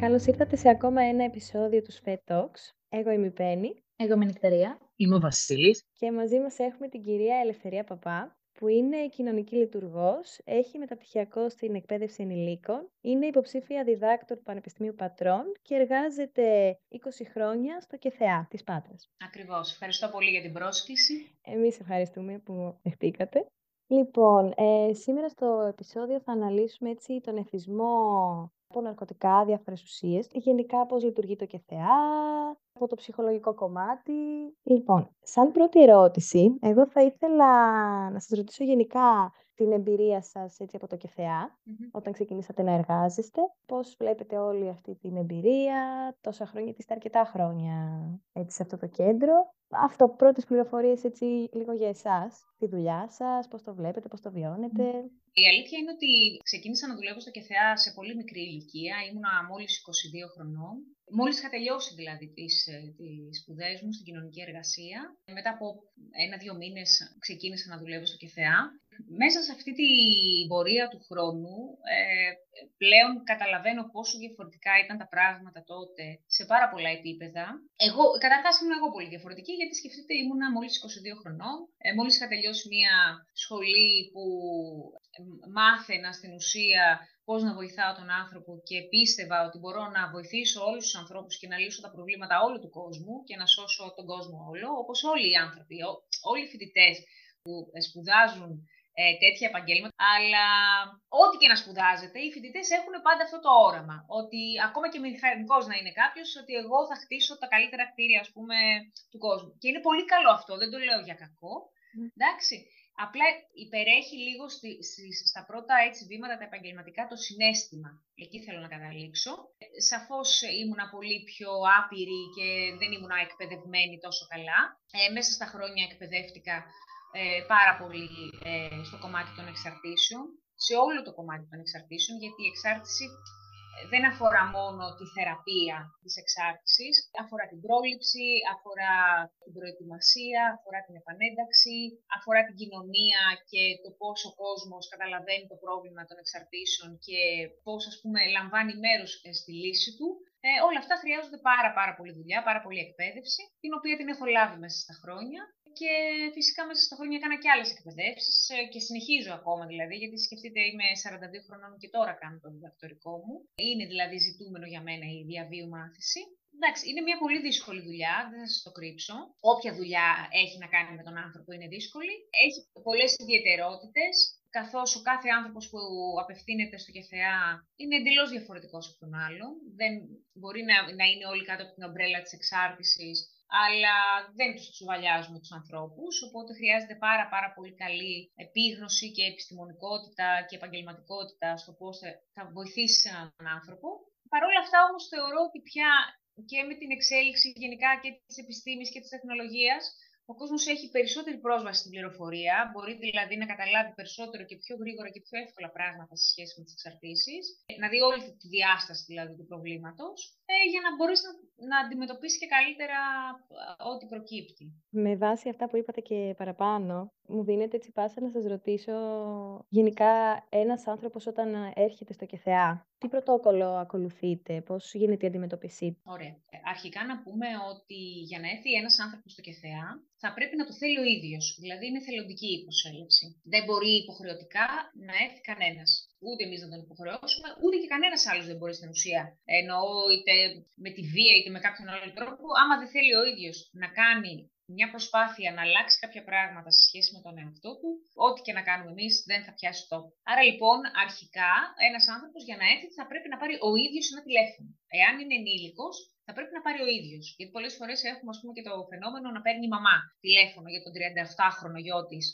Καλώς ήρθατε σε ακόμα ένα επεισόδιο του Svet Talks. Εγώ είμαι η Πέννη. Εγώ είμαι η Νεκταρία. Είμαι ο Βασίλης. Και μαζί μας έχουμε την κυρία Ελευθερία Παπά, που είναι κοινωνική λειτουργός, έχει μεταπτυχιακό στην εκπαίδευση ενηλίκων, είναι υποψήφια διδάκτορ του Πανεπιστημίου Πατρών και εργάζεται 20 χρόνια στο ΚΕΘΕΑ της Πάτρας. Ακριβώς. Ευχαριστώ πολύ για την πρόσκληση. Εμείς ευχαριστούμε που δεχτήκατε. Λοιπόν, ε, σήμερα στο επεισόδιο θα αναλύσουμε έτσι τον εθισμό από ναρκωτικά, διάφορες ουσίες, γενικά πώς λειτουργεί το ΚΕΘΕΑ, από το ψυχολογικό κομμάτι. Λοιπόν, σαν πρώτη ερώτηση, εγώ θα ήθελα να σας ρωτήσω γενικά την εμπειρία σας έτσι, από το ΚΕΘΕΑ, όταν ξεκινήσατε να εργάζεστε. Πώς βλέπετε όλη αυτή την εμπειρία, τόσα χρόνια, είστε αρκετά χρόνια έτσι, σε αυτό το κέντρο. Αυτό, πρώτες πληροφορίες έτσι λίγο για εσάς, τη δουλειά σας, πώς το βλέπετε, πώς το βιώνετε. Η αλήθεια είναι ότι ξεκίνησα να δουλεύω στο ΚΕΘΕΑ σε πολύ μικρή ηλικία, ήμουνα μόλις 22 χρονών. Μόλις είχα τελειώσει δηλαδή τις, ε, τις σπουδές μου στην κοινωνική εργασία. Μετά από ένα-δύο μήνες ξεκίνησα να δουλεύω στο ΚΕΘΕΑ. Μέσα σε αυτή την πορεία του χρόνου ε, πλέον καταλαβαίνω πόσο διαφορετικά ήταν τα πράγματα τότε σε πάρα πολλά επίπεδα. Εγώ, καταρχάς ήμουν εγώ πολύ διαφορετική γιατί σκεφτείτε ήμουνα μόλις 22 χρονών. Ε, μόλις είχα τελειώσει μια σχολή που μάθαινα στην ουσία πώς να βοηθάω τον άνθρωπο και πίστευα ότι μπορώ να βοηθήσω όλους τους ανθρώπους και να λύσω τα προβλήματα όλου του κόσμου και να σώσω τον κόσμο όλο, όπως όλοι οι άνθρωποι, όλοι οι φοιτητές που σπουδάζουν ε, τέτοια επαγγέλματα, αλλά ό,τι και να σπουδάζετε, οι φοιτητές έχουν πάντα αυτό το όραμα. Ότι ακόμα και μηχανικός να είναι κάποιος, ότι εγώ θα χτίσω τα καλύτερα κτίρια, ας πούμε, του κόσμου. Και είναι πολύ καλό αυτό, δεν το λέω για κακό. Εντάξει. Απλά υπερέχει λίγο στη, στα πρώτα έτσι, βήματα τα επαγγελματικά το συνέστημα. Εκεί θέλω να καταλήξω. Σαφώς ήμουνα πολύ πιο άπειρη και δεν ήμουνα εκπαιδευμένη τόσο καλά. Ε, μέσα στα χρόνια εκπαιδεύτηκα ε, πάρα πολύ ε, στο κομμάτι των εξαρτήσεων, σε όλο το κομμάτι των εξαρτήσεων, γιατί η εξάρτηση δεν αφορά μόνο τη θεραπεία της εξάρτησης, αφορά την πρόληψη, αφορά την προετοιμασία, αφορά την επανένταξη, αφορά την κοινωνία και το πώς ο κόσμος καταλαβαίνει το πρόβλημα των εξαρτήσεων και πώς, ας πούμε, λαμβάνει μέρος στη λύση του. Ε, όλα αυτά χρειάζονται πάρα, πάρα πολύ δουλειά, πάρα πολύ εκπαίδευση, την οποία την έχω λάβει μέσα στα χρόνια και φυσικά μέσα στα χρόνια έκανα και άλλες εκπαιδεύσεις ε, και συνεχίζω ακόμα δηλαδή, γιατί σκεφτείτε είμαι 42 χρονών και τώρα κάνω το διδακτορικό μου. Είναι δηλαδή ζητούμενο για μένα η διαβίου μάθηση. Εντάξει, είναι μια πολύ δύσκολη δουλειά, δεν θα σας το κρύψω. Όποια δουλειά έχει να κάνει με τον άνθρωπο είναι δύσκολη. Έχει πολλές ιδιαιτερότητες, καθώς ο κάθε άνθρωπος που απευθύνεται στο ΚΕΘΕΑ είναι εντελώς διαφορετικός από τον άλλο. Δεν μπορεί να, να είναι όλοι κάτω από την ομπρέλα της εξάρτησης αλλά δεν τους τσουβαλιάζουμε τους ανθρώπους, οπότε χρειάζεται πάρα πάρα πολύ καλή επίγνωση και επιστημονικότητα και επαγγελματικότητα στο πώς θα βοηθήσει έναν άνθρωπο. Παρ' όλα αυτά όμως θεωρώ ότι πια και με την εξέλιξη γενικά και της επιστήμης και της τεχνολογίας, ο κόσμος έχει περισσότερη πρόσβαση στην πληροφορία, μπορεί δηλαδή να καταλάβει περισσότερο και πιο γρήγορα και πιο εύκολα πράγματα σε σχέση με τις εξαρτήσεις, να δει όλη τη διάσταση δηλαδή του προβλήματος, ε, για να μπορείς να, να αντιμετωπίσεις και καλύτερα ε, ό,τι προκύπτει. Με βάση αυτά που είπατε και παραπάνω, μου δίνετε έτσι πάσα να σας ρωτήσω γενικά ένας άνθρωπος όταν έρχεται στο ΚΕΘΕΑ, τι πρωτόκολλο ακολουθείτε, πώς γίνεται η αντιμετωπισή Ωραία. Ε, αρχικά να πούμε ότι για να έρθει ένας άνθρωπος στο ΚΕΘΕΑ θα πρέπει να το θέλει ο ίδιος, δηλαδή είναι θελοντική η προσέλευση. Δεν μπορεί υποχρεωτικά να έρθει κανένας. Ούτε εμείς να τον υποχρεώσουμε, ούτε και κανένας άλλος δεν μπορεί στην ουσία. Εννοώ είτε με τη βία είτε με κάποιον άλλο τρόπο, άμα δεν θέλει ο ίδιος να κάνει μια προσπάθεια να αλλάξει κάποια πράγματα σε σχέση με τον εαυτό του, ό,τι και να κάνουμε εμείς δεν θα πιάσει τόπο. Άρα λοιπόν, αρχικά, ένας άνθρωπος για να έρθει θα πρέπει να πάρει ο ίδιος ένα τηλέφωνο. Εάν είναι ενήλικος, θα πρέπει να πάρει ο ίδιος. Γιατί πολλές φορές έχουμε ας πούμε, και το φαινόμενο να παίρνει η μαμά τηλέφωνο για τον 37χρονο γιο της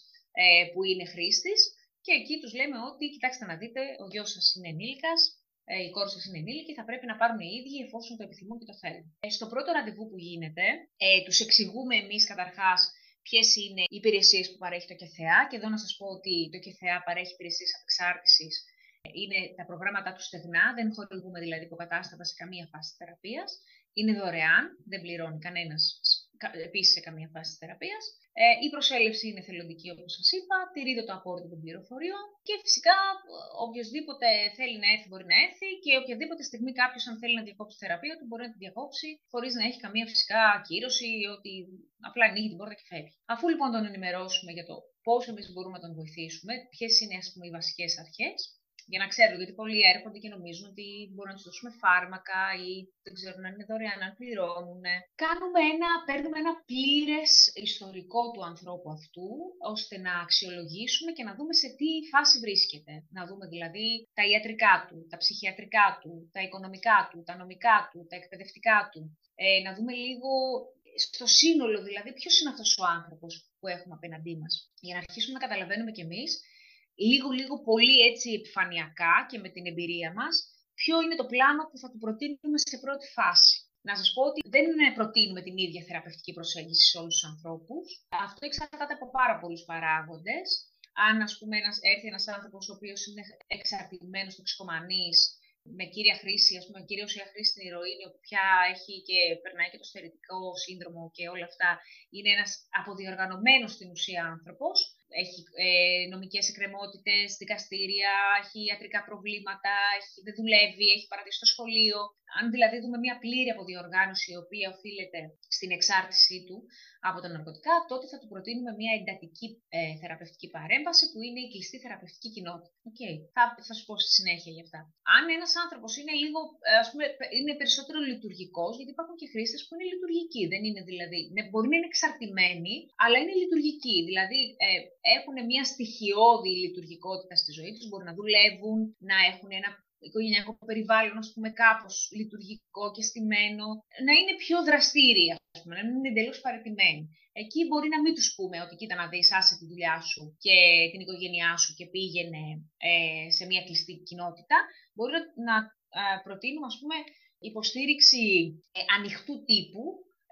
ε, που είναι χρήστης. Και εκεί τους λέμε ότι, κοιτάξτε να δείτε, ο γιος σας είναι ενήλικας, ε, η κόρη σα είναι ενήλικη, θα πρέπει να πάρουν οι ίδιοι εφόσον το επιθυμούν και το θέλουν. Ε, στο πρώτο ραντεβού που γίνεται, ε, τους εξηγούμε εμείς καταρχάς ποιες είναι οι υπηρεσίες που παρέχει το ΚΕΘΕΑ. Και εδώ να σας πω ότι το ΚΕΘΕΑ παρέχει υπηρεσίες απεξάρτησης. Είναι τα προγράμματά τους στεγνά, δεν χορηγούμε δηλαδή υποκατάστατα σε καμία φάση θεραπείας. Είναι δωρεάν, δεν πληρώνει κανένας επίσης σε καμία φάση της θεραπείας. Ε, η προσέλευση είναι θελοντική, όπως σας είπα. Τηρείται το απόρριτο των πληροφοριών. Και φυσικά, οποιοδήποτε θέλει να έρθει, μπορεί να έρθει. Και οποιαδήποτε στιγμή κάποιος, αν θέλει να διακόψει τη θεραπεία του, μπορεί να τη διακόψει, χωρίς να έχει καμία φυσικά ακύρωση, ότι απλά ανοίγει την πόρτα και φεύγει. Αφού λοιπόν τον ενημερώσουμε για το πώς εμείς μπορούμε να τον βοηθήσουμε, ποιες είναι ας πούμε, οι βασικές αρχές, για να ξέρουν, γιατί πολλοί έρχονται και νομίζουν ότι μπορούμε να τους δώσουμε φάρμακα ή δεν ξέρουν αν είναι δωρεάν, αν πληρώνουν. Κάνουμε ένα, παίρνουμε ένα πλήρες ιστορικό του ανθρώπου αυτού, ώστε να αξιολογήσουμε και να δούμε σε τι φάση βρίσκεται. Να δούμε δηλαδή τα ιατρικά του, τα ψυχιατρικά του, τα οικονομικά του, τα νομικά του, τα εκπαιδευτικά του. Ε, να δούμε λίγο στο σύνολο, δηλαδή ποιος είναι αυτός ο άνθρωπος που έχουμε απέναντί μας. Για να αρχίσουμε να καταλαβαίνουμε κι εμείς λίγο-λίγο πολύ έτσι επιφανειακά και με την εμπειρία μας, ποιο είναι το πλάνο που θα του προτείνουμε σε πρώτη φάση. Να σας πω ότι δεν προτείνουμε την ίδια θεραπευτική προσέγγιση σε όλους τους ανθρώπους. Αυτό εξαρτάται από πάρα πολλούς παράγοντες. Αν, ας πούμε, ένας, έρθει ένας άνθρωπος ο οποίος είναι εξαρτημένος, τοξικομανής, με κύρια χρήση, ας πούμε, κυρίως η χρήση στην ηρωίνη, όπου πια έχει και περνάει και το στερητικό σύνδρομο και όλα αυτά, είναι ένας αποδιοργανωμένος στην ουσία άνθρωπος, έχει ε, νομικές εκκρεμότητες, δικαστήρια, έχει ιατρικά προβλήματα, έχει, δεν δουλεύει, έχει παρατήσει το σχολείο. Αν δηλαδή δούμε μια πλήρη αποδιοργάνωση η οποία οφείλεται στην εξάρτησή του από τα ναρκωτικά, τότε θα του προτείνουμε μια εντατική ε, θεραπευτική παρέμβαση που είναι η κλειστή θεραπευτική κοινότητα. Okay. Θα, θα σου πω στη συνέχεια γι' αυτά. Αν ένας άνθρωπος είναι λίγο, ε, ας πούμε, είναι περισσότερο λειτουργικός, γιατί υπάρχουν και χρήστες που είναι λειτουργικοί. Δεν είναι δηλαδή, μπορεί να είναι εξαρτημένοι, αλλά είναι λειτουργικοί. Δηλαδή ε, έχουν μια στοιχειώδη λειτουργικότητα στη ζωή τους, μπορούν να δουλεύουν, να έχουν ένα οικογενειακό περιβάλλον, ας πούμε, κάπως λειτουργικό και στημένο, να είναι πιο δραστήρια, ας πούμε, να μην είναι εντελώς παρετημένοι. Εκεί μπορεί να μην τους πούμε ότι κοίτα να δεις, άσε τη δουλειά σου και την οικογένειά σου και πήγαινε ε, σε μια κλειστή κοινότητα. Μπορεί να ε, προτείνουμε, ας πούμε, υποστήριξη ε, ανοιχτού τύπου,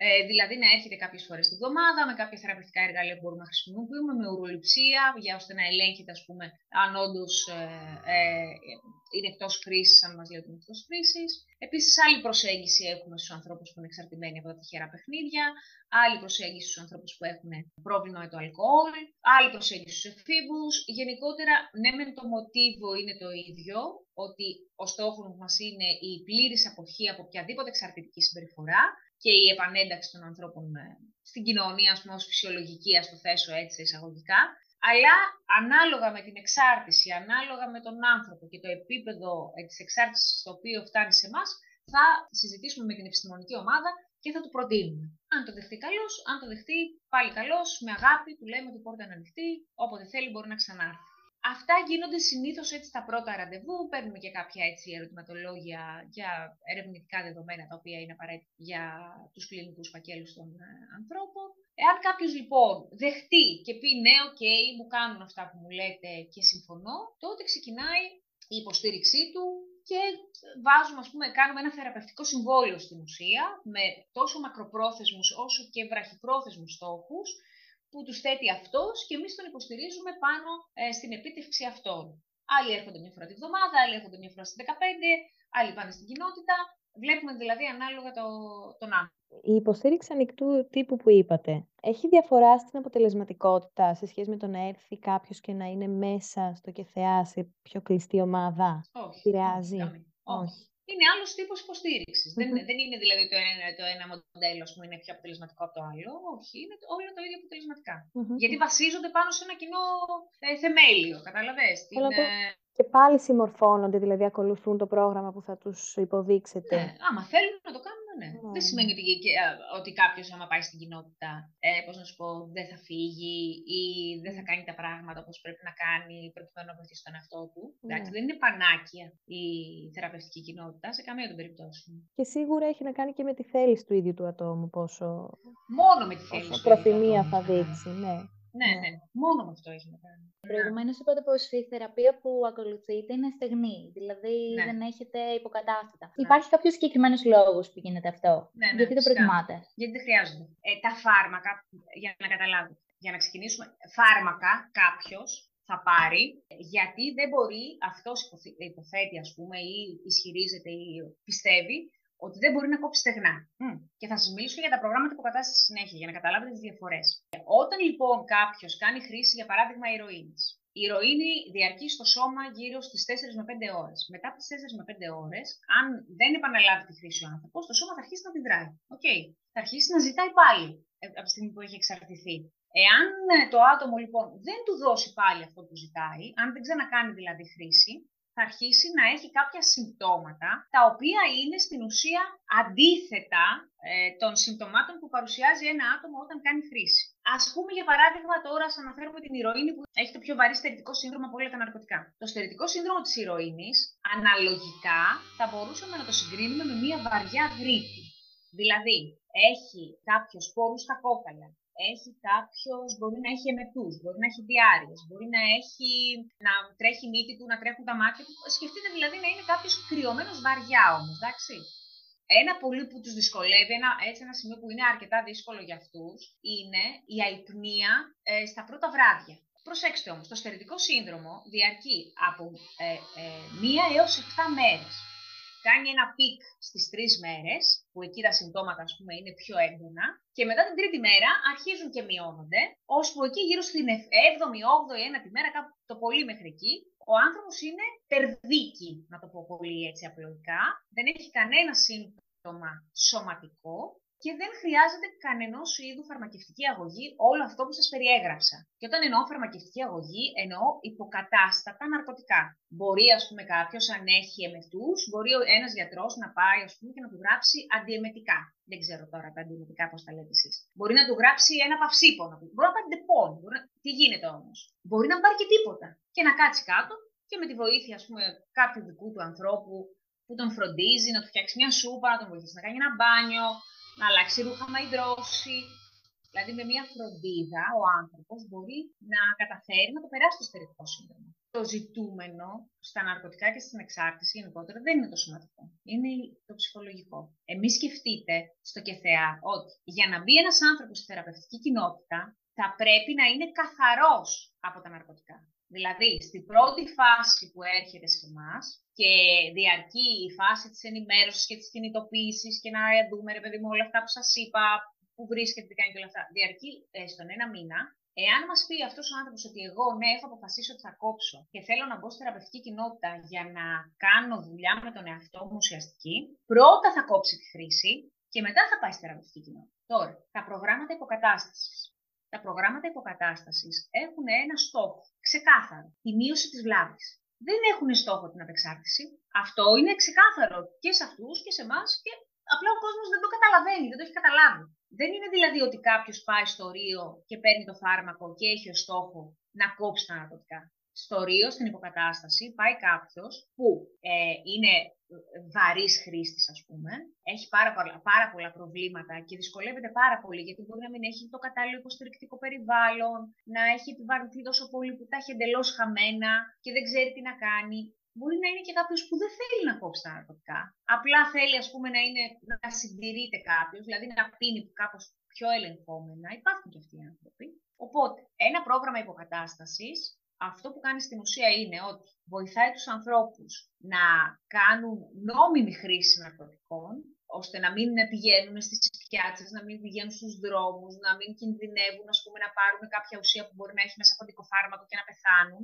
ε, δηλαδή να έρχεται κάποιες φορές τη βδομάδα με κάποια θεραπευτικά εργαλεία που μπορούμε να χρησιμοποιούμε, με ουροληψία, για ώστε να ελέγχεται, ας πούμε, αν όντως ε, ε, είναι εκτός χρήσης, αν μας λέει ότι είναι εκτός χρήσης. Επίσης, άλλη προσέγγιση έχουμε στους ανθρώπους που είναι εξαρτημένοι από τα τυχερά παιχνίδια, άλλη προσέγγιση στους ανθρώπους που έχουν πρόβλημα με το αλκοόλ, άλλη προσέγγιση στους εφήβους. Γενικότερα, ναι, με το μοτίβο είναι το ίδιο, ότι ο στόχος μας είναι η πλήρης αποχή από οποιαδήποτε εξαρτητική συμπεριφορά και η επανένταξη των ανθρώπων ε, στην κοινωνία, ας πούμε, ως φυσιολογική, ας το θέσω έτσι εισαγωγικά, αλλά ανάλογα με την εξάρτηση, ανάλογα με τον άνθρωπο και το επίπεδο ε, της εξάρτησης στο οποίο φτάνει σε εμάς, θα συζητήσουμε με την επιστημονική ομάδα και θα του προτείνουμε. Αν το δεχτεί καλώς, αν το δεχτεί πάλι καλώς, με αγάπη, του λέμε ότι η πόρτα είναι ανοιχτή, όποτε θέλει μπορεί να ξανάρθει. Αυτά γίνονται συνήθως έτσι τα πρώτα ραντεβού. Παίρνουμε και κάποια έτσι ερωτηματολόγια για ερευνητικά δεδομένα τα οποία είναι απαραίτητα για τους κλινικούς φακέλους των ε, ανθρώπων. Εάν κάποιος λοιπόν δεχτεί και πει ναι, οκ, μου κάνουν αυτά που μου λέτε και συμφωνώ, τότε ξεκινάει η υποστήριξή του και βάζουμε, ας πούμε, κάνουμε ένα θεραπευτικό συμβόλαιο στην ουσία με τόσο μακροπρόθεσμους όσο και βραχυπρόθεσμους στόχους που τους θέτει αυτός και εμείς τον υποστηρίζουμε πάνω ε, στην επίτευξη αυτών. Άλλοι έρχονται μια φορά τη βδομάδα, άλλοι έρχονται μια φορά στις 15, άλλοι πάνε στην κοινότητα. Βλέπουμε δηλαδή ανάλογα το, τον άνθρωπο. Η υποστήριξη ανοιχτού τύπου που είπατε, έχει διαφορά στην αποτελεσματικότητα σε σχέση με το να έρθει κάποιος και να είναι μέσα στο ΚΕΘΕΑ σε πιο κλειστή ομάδα; Όχι. Επηρεάζει; Όχι. όχι είναι άλλος τύπος Δεν, δεν είναι δηλαδή το ένα, το ένα μοντέλο που είναι πιο αποτελεσματικό από το άλλο. Όχι, είναι όλα το ίδιο αποτελεσματικά. Γιατί βασίζονται πάνω σε ένα κοινό ε, θεμέλιο. Καταλαβες. Την, και πάλι συμμορφώνονται, δηλαδή ακολουθούν το πρόγραμμα που θα τους υποδείξετε. Ναι, άμα θέλουν να το κάνουν, ναι. ναι. Δεν σημαίνει ότι, ότι κάποιος άμα πάει στην κοινότητα, ε, πώς να σου πω, δεν θα φύγει ή δεν θα κάνει τα πράγματα όπως πρέπει να κάνει προκειμένου να βοηθήσει τον εαυτό του. Ναι. Εντάξει, δεν είναι πανάκια η θεραπευτική κοινότητα σε καμία των περιπτώσεων. Και σίγουρα έχει να κάνει και με τη θέληση του ίδιου του ατόμου πόσο... Μόνο με τη θέληση. Πόσο προθυμία θα δείξει, ναι. Ναι, ναι, ναι. Μόνο με αυτό έχει να κάνει. Προηγουμένως είπατε πως η θεραπεία που ακολουθείτε είναι στεγνή, δηλαδή ναι. δεν έχετε υποκατάστατα. Ναι. Υπάρχει κάποιος συγκεκριμένος λόγος που γίνεται αυτό; Ναι, ναι, Γιατί το προτιμάτε; Γιατί δεν χρειάζονται. Ε, τα φάρμακα, για να καταλάβω, για να ξεκινήσουμε, φάρμακα κάποιος θα πάρει, γιατί δεν μπορεί αυτός υποθέτει, ας πούμε, ή ισχυρίζεται ή πιστεύει ότι δεν μπορεί να κόψει στεγνά. Και θα σα μιλήσω για τα προγράμματα υποκατάσταση στη συνέχεια, για να καταλάβετε τις διαφορές. Όταν λοιπόν κάποιος κάνει χρήση, για παράδειγμα, ηρωίνης, η ηρωίνη διαρκεί στο σώμα γύρω στις 4 με 5 ώρες. Μετά από τις 4 με 5 ώρες, αν δεν επαναλάβει τη χρήση ο άνθρωπος, το σώμα θα αρχίσει να αντιδράει. Okay. Θα αρχίσει να ζητάει πάλι ε, από τη στιγμή που έχει εξαρτηθεί. Εάν ε, το άτομο λοιπόν δεν του δώσει πάλι αυτό που ζητάει, αν δεν ξανακάνει δηλαδή χρήση, θα αρχίσει να έχει κάποια συμπτώματα, τα οποία είναι στην ουσία αντίθετα ε, των συμπτωμάτων που παρουσιάζει ένα άτομο όταν κάνει χρήση. Α πούμε, για παράδειγμα, τώρα σα αναφέρουμε την ηρωίνη που έχει το πιο βαρύ στερητικό σύνδρομο από όλα τα ναρκωτικά. Το στερητικό σύνδρομο της ηρωίνης, αναλογικά, θα μπορούσαμε να το συγκρίνουμε με μια βαριά γρήπη. Δηλαδή, έχει κάποιο σπόρους στα κόκαλα, έχει κάποιο, μπορεί να έχει εμετούς, μπορεί να έχει διάρκειες, μπορεί να έχει να τρέχει μύτη του, να τρέχουν τα μάτια του. Σκεφτείτε δηλαδή να είναι κάποιος κρυωμένος βαριά όμως, εντάξει. Ένα πολύ που τους δυσκολεύει, ένα, έτσι ένα σημείο που είναι αρκετά δύσκολο για αυτούς, είναι η αϊπνία ε, στα πρώτα βράδια. Προσέξτε όμως, το στερετικό σύνδρομο διαρκεί από ε, ε, μία έως 7 μέρες κάνει ένα peak στις τρεις μέρες, που εκεί τα συμπτώματα ας πούμε είναι πιο έντονα, και μετά την τρίτη μέρα αρχίζουν και μειώνονται, ώσπου εκεί γύρω στην 7η, 8η, 9η μέρα, κάπου το πολύ μέχρι εκεί, ο άνθρωπος είναι περδίκι, να το πω πολύ έτσι απλοϊκά, δεν έχει κανένα σύμπτωμα σωματικό και δεν χρειάζεται κανενός είδου φαρμακευτική αγωγή όλο αυτό που σας περιέγραψα. Και όταν εννοώ φαρμακευτική αγωγή, εννοώ υποκατάστατα ναρκωτικά. Μπορεί, ας πούμε, κάποιος, αν έχει εμετούς, μπορεί ένας γιατρός να πάει ας πούμε, και να του γράψει αντιεμετικά. Δεν ξέρω τώρα τα αντιεμετικά πώς τα λέτε εσείς. Μπορεί να του γράψει ένα παυσίπονο. Μπορεί να πάρει Depon. Να... Τι γίνεται όμως; Μπορεί να πάρει και τίποτα. Και να κάτσει κάτω και με τη βοήθεια ας πούμε, κάποιου δικού του ανθρώπου που τον φροντίζει, να του φτιάξει μια σούπα, να τον βοηθήσει να κάνει ένα μπάνιο, να αλλάξει ρούχα αν ιδρώσει. Δηλαδή με μια φροντίδα ο άνθρωπος μπορεί να καταφέρει να το περάσει το στερετικό σύνδρομο. Το ζητούμενο στα ναρκωτικά και στην εξάρτηση γενικότερα δεν είναι το σωματικό, είναι το ψυχολογικό. Εμείς σκεφτείτε στο ΚΕΘΕΑ ότι για να μπει ένας άνθρωπος στη θεραπευτική κοινότητα θα πρέπει να είναι καθαρός από τα ναρκωτικά. Δηλαδή, στην πρώτη φάση που έρχεται σε εμάς και διαρκεί η φάση της ενημέρωσης και της κινητοποίησης και να δούμε, ρε παιδί μου, όλα αυτά που σας είπα, που βρίσκεται, τι κάνει και όλα αυτά, διαρκεί ε, στον ένα μήνα, Εάν μας πει αυτός ο άνθρωπος ότι εγώ ναι, έχω αποφασίσει ότι θα κόψω και θέλω να μπω στη θεραπευτική κοινότητα για να κάνω δουλειά με τον εαυτό μου ουσιαστική, πρώτα θα κόψει τη χρήση και μετά θα πάει στη θεραπευτική κοινότητα. Τώρα, τα προγράμματα υποκατάστασης τα προγράμματα υποκατάστασης έχουν ένα στόχο, ξεκάθαρο, τη μείωση της βλάβης. Δεν έχουν στόχο την απεξάρτηση. Αυτό είναι ξεκάθαρο και σε αυτούς και σε εμάς και απλά ο κόσμος δεν το καταλαβαίνει, δεν το έχει καταλάβει. Δεν είναι δηλαδή ότι κάποιος πάει στο Ρίο και παίρνει το φάρμακο και έχει ως στόχο να κόψει τα ναρκωτικά στο Ρίο, στην υποκατάσταση, πάει κάποιος που ε, είναι βαρύς χρήστης, ας πούμε, έχει πάρα πολλά, πάρα πολλά προβλήματα και δυσκολεύεται πάρα πολύ, γιατί μπορεί να μην έχει το κατάλληλο υποστηρικτικό περιβάλλον, να έχει επιβαρυνθεί τόσο πολύ που τα έχει εντελώς χαμένα και δεν ξέρει τι να κάνει. Μπορεί να είναι και κάποιος που δεν θέλει να κόψει τα ναρκωτικά. Απλά θέλει, ας πούμε, να, είναι, να συντηρείται κάποιος, δηλαδή να πίνει κάπως πιο ελεγχόμενα. Υπάρχουν και αυτοί οι άνθρωποι. Οπότε, ένα πρόγραμμα υποκατάστασης αυτό που κάνει στην ουσία είναι ότι βοηθάει τους ανθρώπους να κάνουν νόμιμη χρήση ναρκωτικών, ώστε να μην πηγαίνουν στις πιάτσες, να μην πηγαίνουν στους δρόμους, να μην κινδυνεύουν ας πούμε, να πάρουν κάποια ουσία που μπορεί να έχει μέσα από φάρμακο και να πεθάνουν.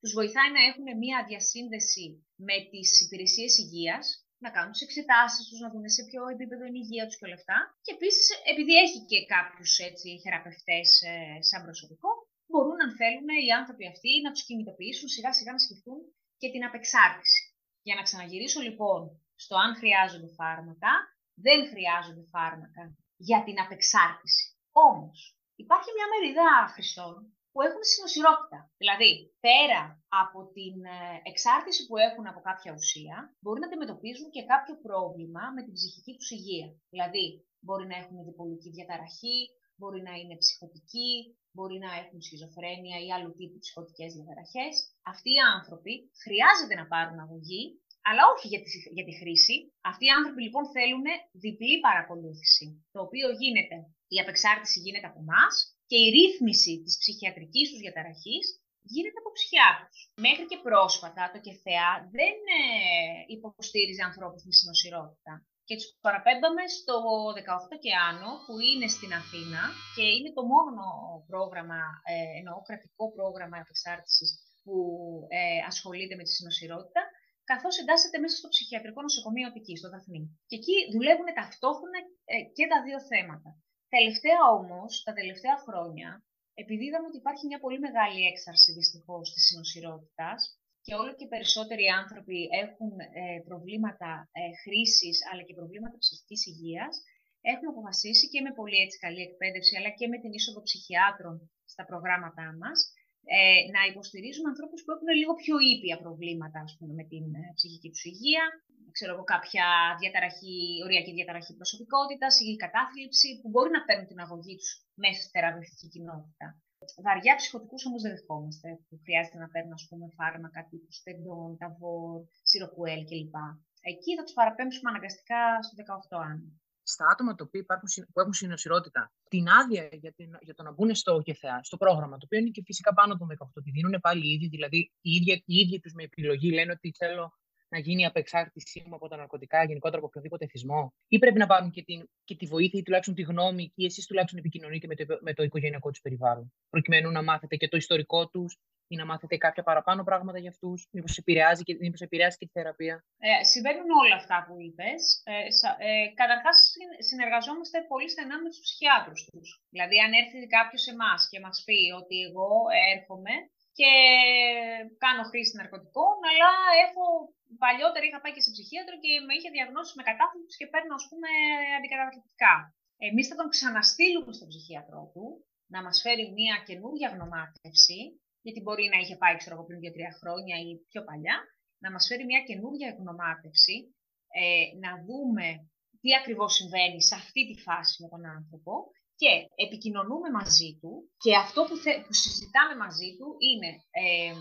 Τους βοηθάει να έχουν μια διασύνδεση με τις υπηρεσίες υγείας, να κάνουν τις εξετάσεις τους, να δουν σε ποιο επίπεδο είναι η υγεία τους και όλα αυτά. Και επίσης, επειδή έχει και κάποιους θεραπευτές ε, σαν προσωπικό, μπορούν, αν θέλουν, οι άνθρωποι αυτοί να τους κινητοποιήσουν σιγά σιγά να σκεφτούν και την απεξάρτηση. Για να ξαναγυρίσω λοιπόν στο αν χρειάζονται φάρμακα, δεν χρειάζονται φάρμακα για την απεξάρτηση. Όμως, υπάρχει μια μερίδα χρηστών που έχουν συνοσυρότητα. Δηλαδή, πέρα από την ε, εξάρτηση που έχουν από κάποια ουσία, μπορεί να αντιμετωπίζουν και κάποιο πρόβλημα με την ψυχική τους υγεία. Δηλαδή, μπορεί να έχουν διπολική διαταραχή, μπορεί να είναι ψυχοτικοί, μπορεί να έχουν σχιζοφρένεια ή άλλου τύπου ψυχοτικές διαταραχές. Αυτοί οι άνθρωποι χρειάζεται να πάρουν αγωγή, αλλά όχι για τη, για τη χρήση. Αυτοί οι άνθρωποι λοιπόν θέλουν διπλή παρακολούθηση, το οποίο γίνεται, η απεξάρτηση γίνεται από εμάς και η ρύθμιση της ψυχιατρικής τους διαταραχής γίνεται από ψυχιάτρους. Μέχρι και πρόσφατα το ΚΕΘΕΑ δεν ε, υποστήριζε ανθρώπους με συνοσυρότητα. Και τους παραπέμπαμε στο 18 και άνω, που είναι στην Αθήνα και είναι το μόνο πρόγραμμα, ε, εννοώ κρατικό πρόγραμμα επεξάρτησης που ε, ασχολείται με τη συνοσυρότητα, καθώς εντάσσεται μέσα στο ψυχιατρικό νοσοκομείο εκεί, στο Δαφνί. Και εκεί δουλεύουν ταυτόχρονα ε, και τα δύο θέματα. Τελευταία όμως, τα τελευταία χρόνια, επειδή είδαμε ότι υπάρχει μια πολύ μεγάλη έξαρση δυστυχώς της συνοσυρότητας, και όλο και περισσότεροι άνθρωποι έχουν ε, προβλήματα ε, χρήσης αλλά και προβλήματα ψυχικής υγείας, έχουμε αποφασίσει και με πολύ έτσι καλή εκπαίδευση αλλά και με την είσοδο ψυχιάτρων στα προγράμματά μας ε, να υποστηρίζουμε ανθρώπους που έχουν λίγο πιο ήπια προβλήματα ας πούμε, με την ε, ψυχική τους υγεία, ξέρω εγώ, κάποια διαταραχή, οριακή διαταραχή προσωπικότητας ή κατάθλιψη που μπορεί να παίρνουν την αγωγή τους μέσα στη θεραπευτική κοινότητα. Βαριά ψυχοτικούς όμως δεν δεχόμαστε, που χρειάζεται να παίρνουν ας πούμε, φάρμακα τύπου στεντών, ταβόρ, σιροκουέλ κλπ. Εκεί θα τους παραπέμψουμε αναγκαστικά στο 18 άνω. Στα άτομα τα οποία υπάρχουν, που έχουν συνοσυρότητα, την άδεια για, την, για το να μπουν στο ΚΕΘΑ, στο πρόγραμμα, το οποίο είναι και φυσικά πάνω από 18, τη δίνουν πάλι οι ίδιοι, δηλαδή οι ίδιοι, οι ίδιοι τους με επιλογή λένε ότι θέλω να γίνει η απεξάρτησή μου από τα ναρκωτικά, γενικότερα από οποιοδήποτε θυσμό, ή πρέπει να πάρουν και, την, και τη βοήθεια ή τουλάχιστον τη γνώμη, ή εσείς τουλάχιστον επικοινωνείτε με το, με το οικογενειακό τους περιβάλλον, προκειμένου να μάθετε και το ιστορικό τους ή να μάθετε κάποια παραπάνω πράγματα για αυτούς, μήπως επηρεάζει, και, μήπως επηρεάζει και τη θεραπεία; Ε, συμβαίνουν όλα αυτά που είπες. Ε, ε, Καταρχάς, συνεργαζόμαστε πολύ στενά με τους ψυχιάτρους τους. Δηλαδή, αν έρθει κάποιος σε εμάς και μας πει ότι εγώ έρχομαι και κάνω χρήση ναρκωτικών, αλλά έχω παλιότερα είχα πάει και σε ψυχίατρο και με είχε διαγνώσει με κατάθλιψη και παίρνω, ας πούμε, αντικαταθλιπτικά. Εμείς θα τον ξαναστείλουμε στον ψυχίατρό του να μας φέρει μια καινούργια γνωμάτευση, γιατί μπορεί να είχε πάει, ξέρω εγώ, πριν 2-3 χρόνια ή πιο παλιά, να μας φέρει μια καινούργια γνωμάτευση, ε, να δούμε τι ακριβώς συμβαίνει σε αυτή τη φάση με τον άνθρωπο και επικοινωνούμε μαζί του και αυτό που, που συζητάμε μαζί του είναι ε,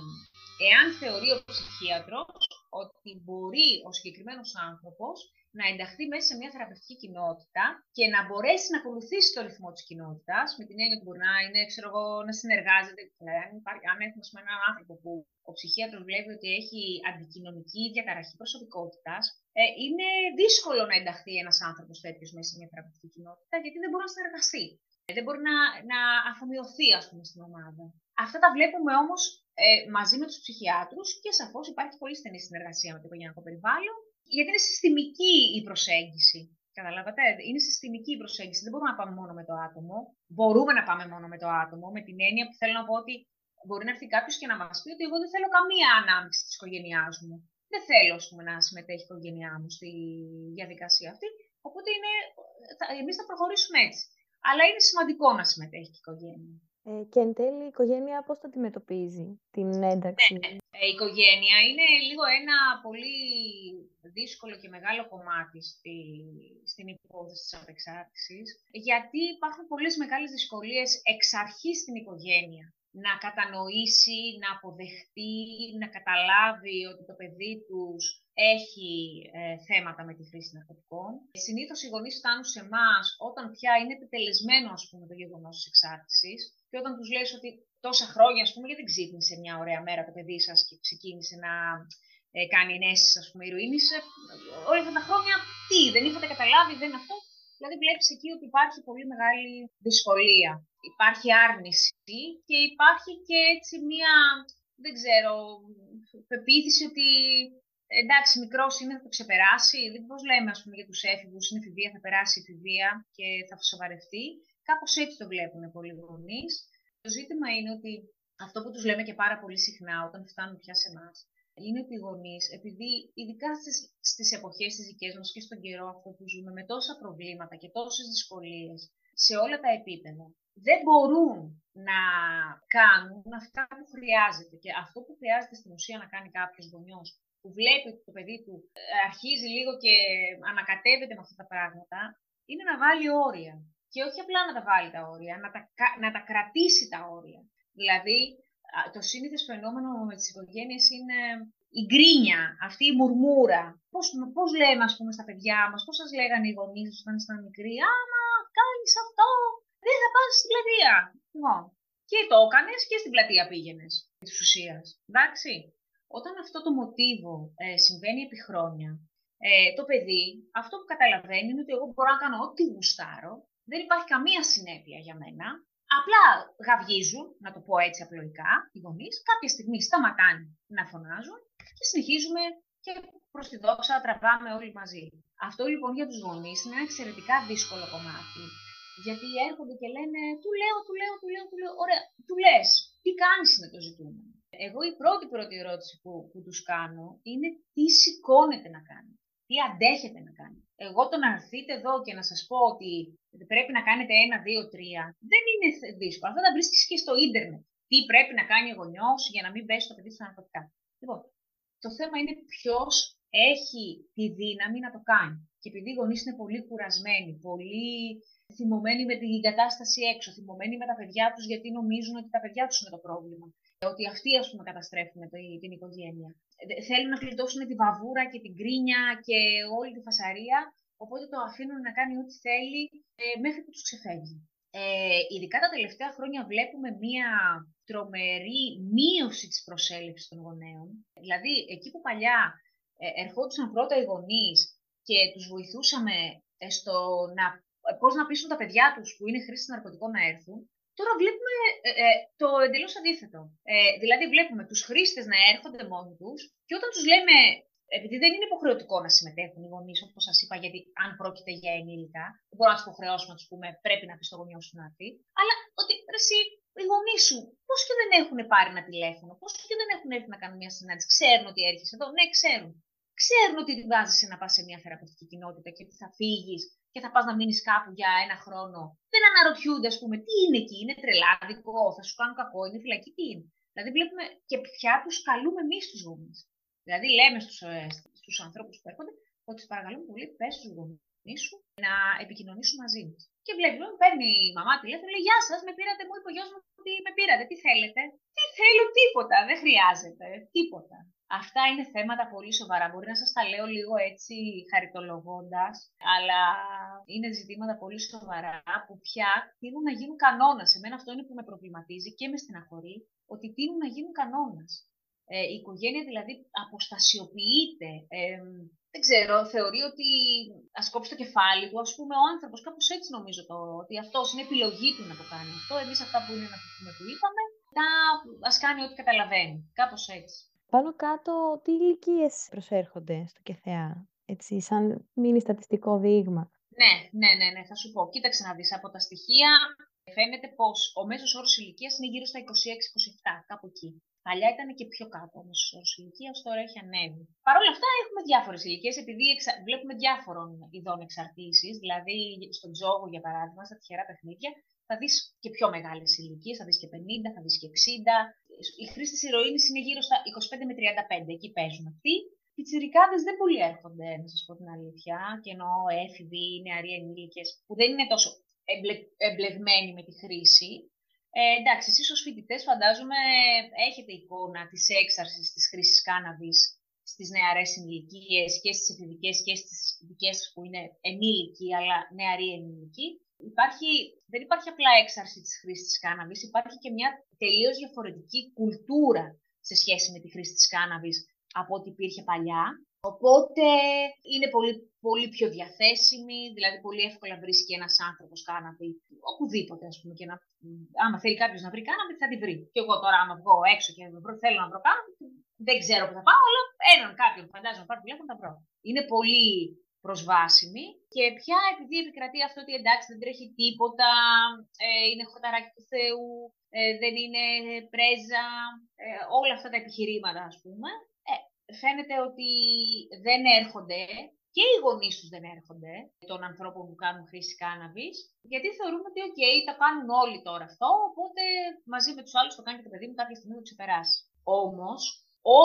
εάν θεωρεί ο ψυχίατρος ότι μπορεί ο συγκεκριμένος άνθρωπος να ενταχθεί μέσα σε μια θεραπευτική κοινότητα και να μπορέσει να ακολουθήσει το ρυθμό της κοινότητας, με την έννοια ότι μπορεί να είναι, ξέρω εγώ, να συνεργάζεται. Δηλαδή, αν, υπάρχει, αν έχουμε με έναν άνθρωπο που ο ψυχίατρος βλέπει ότι έχει αντικοινωνική διαταραχή προσωπικότητας, ε, είναι δύσκολο να ενταχθεί ένας άνθρωπος τέτοιος μέσα σε μια θεραπευτική κοινότητα, γιατί δεν μπορεί να συνεργαστεί. Δεν μπορεί να, να αφομοιωθεί, ας πούμε, στην ομάδα. Αυτά τα βλέπουμε όμως ε, μαζί με τους ψυχιάτρους και σαφώς υπάρχει πολύ στενή συνεργασία με το οικογενειακό περιβάλλον, γιατί είναι συστημική η προσέγγιση. Καταλάβατε, είναι συστημική η προσέγγιση. Δεν μπορούμε να πάμε μόνο με το άτομο. Μπορούμε να πάμε μόνο με το άτομο, με την έννοια που θέλω να πω ότι μπορεί να έρθει κάποιος και να μας πει ότι εγώ δεν θέλω καμία ανάμειξη της οικογένειάς μου. Δεν θέλω, ας πούμε, να συμμετέχει η οικογένειά μου στη διαδικασία αυτή. Οπότε εμείς θα προχωρήσουμε έτσι. Αλλά είναι σημαντικό να συμμετέχει η οικογένεια. Ε, και εν τέλει η οικογένεια πώς το αντιμετωπίζει την ένταξη; Ναι, ε, η οικογένεια είναι λίγο ένα πολύ δύσκολο και μεγάλο κομμάτι στη, στην υπόθεση της απεξάρτησης, γιατί υπάρχουν πολλές μεγάλες δυσκολίες εξ αρχής στην οικογένεια να κατανοήσει, να αποδεχτεί, να καταλάβει ότι το παιδί τους έχει ε, θέματα με τη χρήση ναρκωτικών. Συνήθως οι γονείς φτάνουν σε εμάς όταν πια είναι επιτελεσμένο ας πούμε, το γεγονός της εξάρτησης και όταν τους λες ότι τόσα χρόνια, ας πούμε, γιατί δεν ξύπνησε μια ωραία μέρα το παιδί σας και ξεκίνησε να ε, κάνει ενέσεις, ας πούμε, ηρωίνης, ε, όλα αυτά τα χρόνια τι, δεν είχατε καταλάβει, δεν αυτό; Δηλαδή βλέπεις εκεί ότι υπάρχει πολύ μεγάλη δυσκολία. Υπάρχει άρνηση και υπάρχει και έτσι μία, δεν ξέρω, πεποίθηση ότι εντάξει, μικρός είναι, θα το ξεπεράσει. Δεν πώς λέμε, ας πούμε, για τους έφηβους, είναι εφηβεία, θα περάσει η εφηβεία και θα σοβαρευτεί. Κάπως έτσι το βλέπουν πολλοί γονείς. Το ζήτημα είναι ότι αυτό που τους λέμε και πάρα πολύ συχνά όταν φτάνουν πια σε εμάς, είναι ότι οι γονείς, επειδή ειδικά στις εποχές τις δικές μας και στον καιρό αυτό που ζούμε, με τόσα προβλήματα και τόσες δυσκολίες σε όλα τα επίπεδα, δεν μπορούν να κάνουν αυτά που χρειάζεται. Και αυτό που χρειάζεται στην ουσία να κάνει κάποιος γονιός που βλέπει ότι το παιδί του ε, αρχίζει λίγο και ανακατεύεται με αυτά τα πράγματα, είναι να βάλει όρια. Και όχι απλά να τα βάλει τα όρια, να τα, να τα κρατήσει τα όρια. Δηλαδή, το σύνηθες φαινόμενο με τις οικογένειες είναι η γκρίνια, αυτή η μουρμούρα. Πώς, πώς λέμε, ας πούμε, στα παιδιά μας, πώς σας λέγανε οι γονείς όταν ήσταν μικροί, άμα κάνεις αυτό, δεν θα πας στην πλατεία. Λοιπόν, και το έκανες και στην πλατεία πήγαινες, της ουσίας. Εντάξει. Όταν αυτό το μοτίβο ε, συμβαίνει επί χρόνια, ε, το παιδί αυτό που καταλαβαίνει είναι ότι εγώ μπορώ να κάνω ό,τι γουστάρω, δεν υπάρχει καμία συνέπεια για μένα. Απλά γαυγίζουν, να το πω έτσι απλοϊκά, οι γονείς, κάποια στιγμή σταματάνε να φωνάζουν και συνεχίζουμε και προς τη δόξα τραβάμε όλοι μαζί. Αυτό λοιπόν για τους γονείς είναι ένα εξαιρετικά δύσκολο κομμάτι. Γιατί έρχονται και λένε, του λέω, του λέω, του λέω, του λέω. Ωραία, του λες, τι κάνεις είναι το ζητούμενο. Εγώ η πρώτη πρώτη ερώτηση που, που τους κάνω είναι τι σηκώνεται να κάνει, τι αντέχετε να κάνει. Εγώ το να έρθετε εδώ και να σας πω ότι πρέπει να κάνετε ένα, δύο, τρία, δεν είναι δύσκολο. Αυτό θα βρίσκεις και στο ίντερνετ. Τι πρέπει να κάνει ο γονιός για να μην πέσει το παιδί στα ναρκωτικά. Λοιπόν, το θέμα είναι ποιος έχει τη δύναμη να το κάνει. Και επειδή οι γονείς είναι πολύ κουρασμένοι, πολύ θυμωμένοι με την κατάσταση έξω, θυμωμένοι με τα παιδιά τους γιατί νομίζουν ότι τα παιδιά τους είναι το πρόβλημα. Ότι αυτοί, ας πούμε, καταστρέφουν την οικογένεια. Ε, θέλουν να κλειτώσουν τη βαβούρα και την κρίνια και όλη τη φασαρία, οπότε το αφήνουν να κάνει ό,τι θέλει ε, μέχρι που τους ξεφεύγει. Ε, ειδικά τα τελευταία χρόνια βλέπουμε μία τρομερή μείωση της προσέλευσης των γονέων. Δηλαδή, εκεί που παλιά ε, ερχόντουσαν πρώτα οι γονείς και τους βοηθούσαμε ε, στο να, ε, πώς να πείσουν τα παιδιά τους που είναι χρήστες ναρκωτικών να έρθουν, τώρα βλέπουμε το εντελώς αντίθετο. δηλαδή, βλέπουμε τους χρήστες να έρχονται μόνοι τους και όταν τους λέμε επειδή δεν είναι υποχρεωτικό να συμμετέχουν οι γονείς, όπως σας είπα, γιατί αν πρόκειται για ενήλικα, δεν μπορούμε να τους υποχρεώσουμε να τους πούμε πρέπει να πεις στο γονιό σου να έρθει, αλλά ότι εσύ, οι γονείς σου, πώς και δεν έχουν πάρει ένα τηλέφωνο, πώς και δεν έχουν έρθει να κάνουν μια συνάντηση, ξέρουν ότι έρχεσαι εδώ, ναι, ξέρουν. Ξέρουν ότι την βάζει να πας σε μια θεραπευτική κοινότητα και ότι θα φύγεις και θα πας να μείνεις κάπου για ένα χρόνο. Δεν αναρωτιούνται, ας πούμε, τι είναι εκεί, είναι τρελάδικο, θα σου κάνουν κακό, είναι φυλακή, τι είναι. Δηλαδή, βλέπουμε και πια τους καλούμε εμείς τους γονείς. Δηλαδή, λέμε στους στους ε, ανθρώπους που έρχονται ότι παρακαλούμε πολύ, πες στους γονείς σου να επικοινωνήσουν μαζί μας. Και βλέπει, παίρνει η μαμά τηλέφωνο, λέει Γεια σας, με πήρατε, μου είπε ο γιος μου ότι με πήρατε. Τι θέλετε. Τι θέλω, τίποτα. Δεν χρειάζεται. Τίποτα. Αυτά είναι θέματα πολύ σοβαρά. Μπορεί να σας τα λέω λίγο έτσι χαριτολογώντας, αλλά είναι ζητήματα πολύ σοβαρά που πια τείνουν να γίνουν κανόνας. Εμένα αυτό είναι που με προβληματίζει και με στεναχωρεί, ότι τείνουν να γίνουν κανόνας. Ε, η οικογένεια δηλαδή αποστασιοποιείται. Ε, δεν ξέρω, θεωρεί ότι ας κόψει το κεφάλι του, ας πούμε, ο άνθρωπος. Κάπως έτσι νομίζω το, ότι αυτός είναι επιλογή του να το κάνει αυτό. Εμείς αυτά που είναι να το πούμε που είπαμε, μετά ας κάνει ό,τι καταλαβαίνει. Κάπως έτσι. Πάνω κάτω, τι ηλικίες προσέρχονται στο ΚΕΘΕΑ, έτσι, σαν μήνυ στατιστικό δείγμα; Ναι, ναι, ναι, ναι, θα σου πω. Κοίταξε να δεις από τα στοιχεία. Φαίνεται πως ο μέσος όρος ηλικίας είναι γύρω στα 26-27, κάπου εκεί. Παλιά ήταν και πιο κάτω όμω ο ηλικίας, τώρα έχει ανέβει. Παρ' όλα αυτά έχουμε διάφορες ηλικίες, επειδή εξα... βλέπουμε διάφορων ειδών εξαρτήσεις. Δηλαδή, στον τζόγο, για παράδειγμα, στα τυχερά παιχνίδια, θα δεις και πιο μεγάλες ηλικίες, θα δεις και 50, θα δεις και 60. Οι χρήστες ηρωίνης είναι γύρω στα 25 με 35, εκεί παίζουν αυτοί. Οι τσιρικάδε δεν πολύ έρχονται, να σας πω την αλήθεια, και εννοώ έφηβοι, νεαροί ενήλικες, που δεν είναι τόσο εμπλε... εμπλεγμένοι με τη χρήση. Ε, εντάξει, εσείς ως φοιτητές φαντάζομαι έχετε εικόνα της έξαρσης της χρήσης κάναβης στις νεαρές ηλικίε και στις εφηβικές και στις δικές που είναι ενήλικοι αλλά νεαροί ενήλικοι. Υπάρχει, δεν υπάρχει απλά έξαρση της χρήσης της κάναβης, υπάρχει και μια τελείως διαφορετική κουλτούρα σε σχέση με τη χρήση της κάναβης από ό,τι υπήρχε παλιά. Οπότε είναι πολύ, πολύ πιο διαθέσιμη, δηλαδή πολύ εύκολα βρίσκει ένας άνθρωπος κάναβη οπουδήποτε, ας πούμε, και να, άμα θέλει κάποιος να βρει κάναβη, θα τη βρει. Και εγώ τώρα, άμα βγω έξω και θέλω να βρω κάναβη, δεν ξέρω που θα πάω, αλλά έναν κάποιον που φαντάζομαι πάρει τηλέφωνο θα βρω. Είναι πολύ προσβάσιμη και πια επειδή επικρατεί αυτό ότι εντάξει δεν τρέχει τίποτα, ε, είναι χορταράκι του Θεού, ε, δεν είναι πρέζα, ε, όλα αυτά τα επιχειρήματα ας πούμε, φαίνεται ότι δεν έρχονται και οι γονείς τους δεν έρχονται των ανθρώπων που κάνουν χρήση κάναβη, γιατί θεωρούμε ότι, OK, τα κάνουν όλοι τώρα αυτό, οπότε μαζί με τους άλλους το κάνει και το παιδί μου κάποια στιγμή θα το ξεπεράσει. Όμως,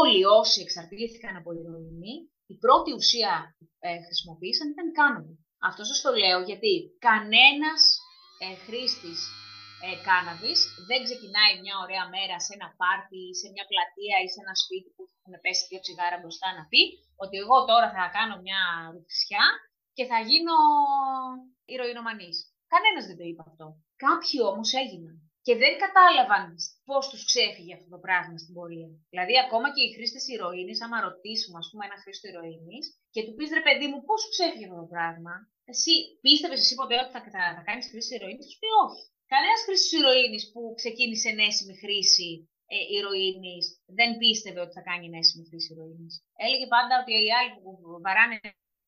όλοι όσοι εξαρτήθηκαν από ηρωίνη, η πρώτη ουσία που ε, χρησιμοποίησαν ήταν η κάναβη. Αυτό σας το λέω γιατί κανένας ε, χρήστης ε, κάναβης δεν ξεκινάει μια ωραία μέρα σε ένα πάρτι ή σε μια πλατεία ή σε ένα σπίτι που έχουν πέσει δύο τσιγάρα μπροστά να πει ότι εγώ τώρα θα κάνω μια ρουφισιά και θα γίνω ηρωινομανής. Κανένας δεν το είπε αυτό. Κάποιοι όμως έγιναν. Και δεν κατάλαβαν πώς τους ξέφυγε αυτό το πράγμα στην πορεία. Δηλαδή, ακόμα και οι χρήστες ηρωίνης, άμα ρωτήσουμε, ας πούμε, ένα χρήστο ηρωίνης και του πεις ρε παιδί μου, πώς σου ξέφυγε αυτό το πράγμα, εσύ πίστευες εσύ ποτέ ότι θα, θα, θα κάνεις χρήση ηρωίνης, θα σου πει όχι. Κανένας χρήστης ηρωίνης που ξεκίνησε ενέσιμη χρήση ε, ηρωίνης δεν πίστευε ότι θα κάνει ενέσιμη χρήση ηρωίνης. Έλεγε πάντα ότι οι άλλοι που βαράνε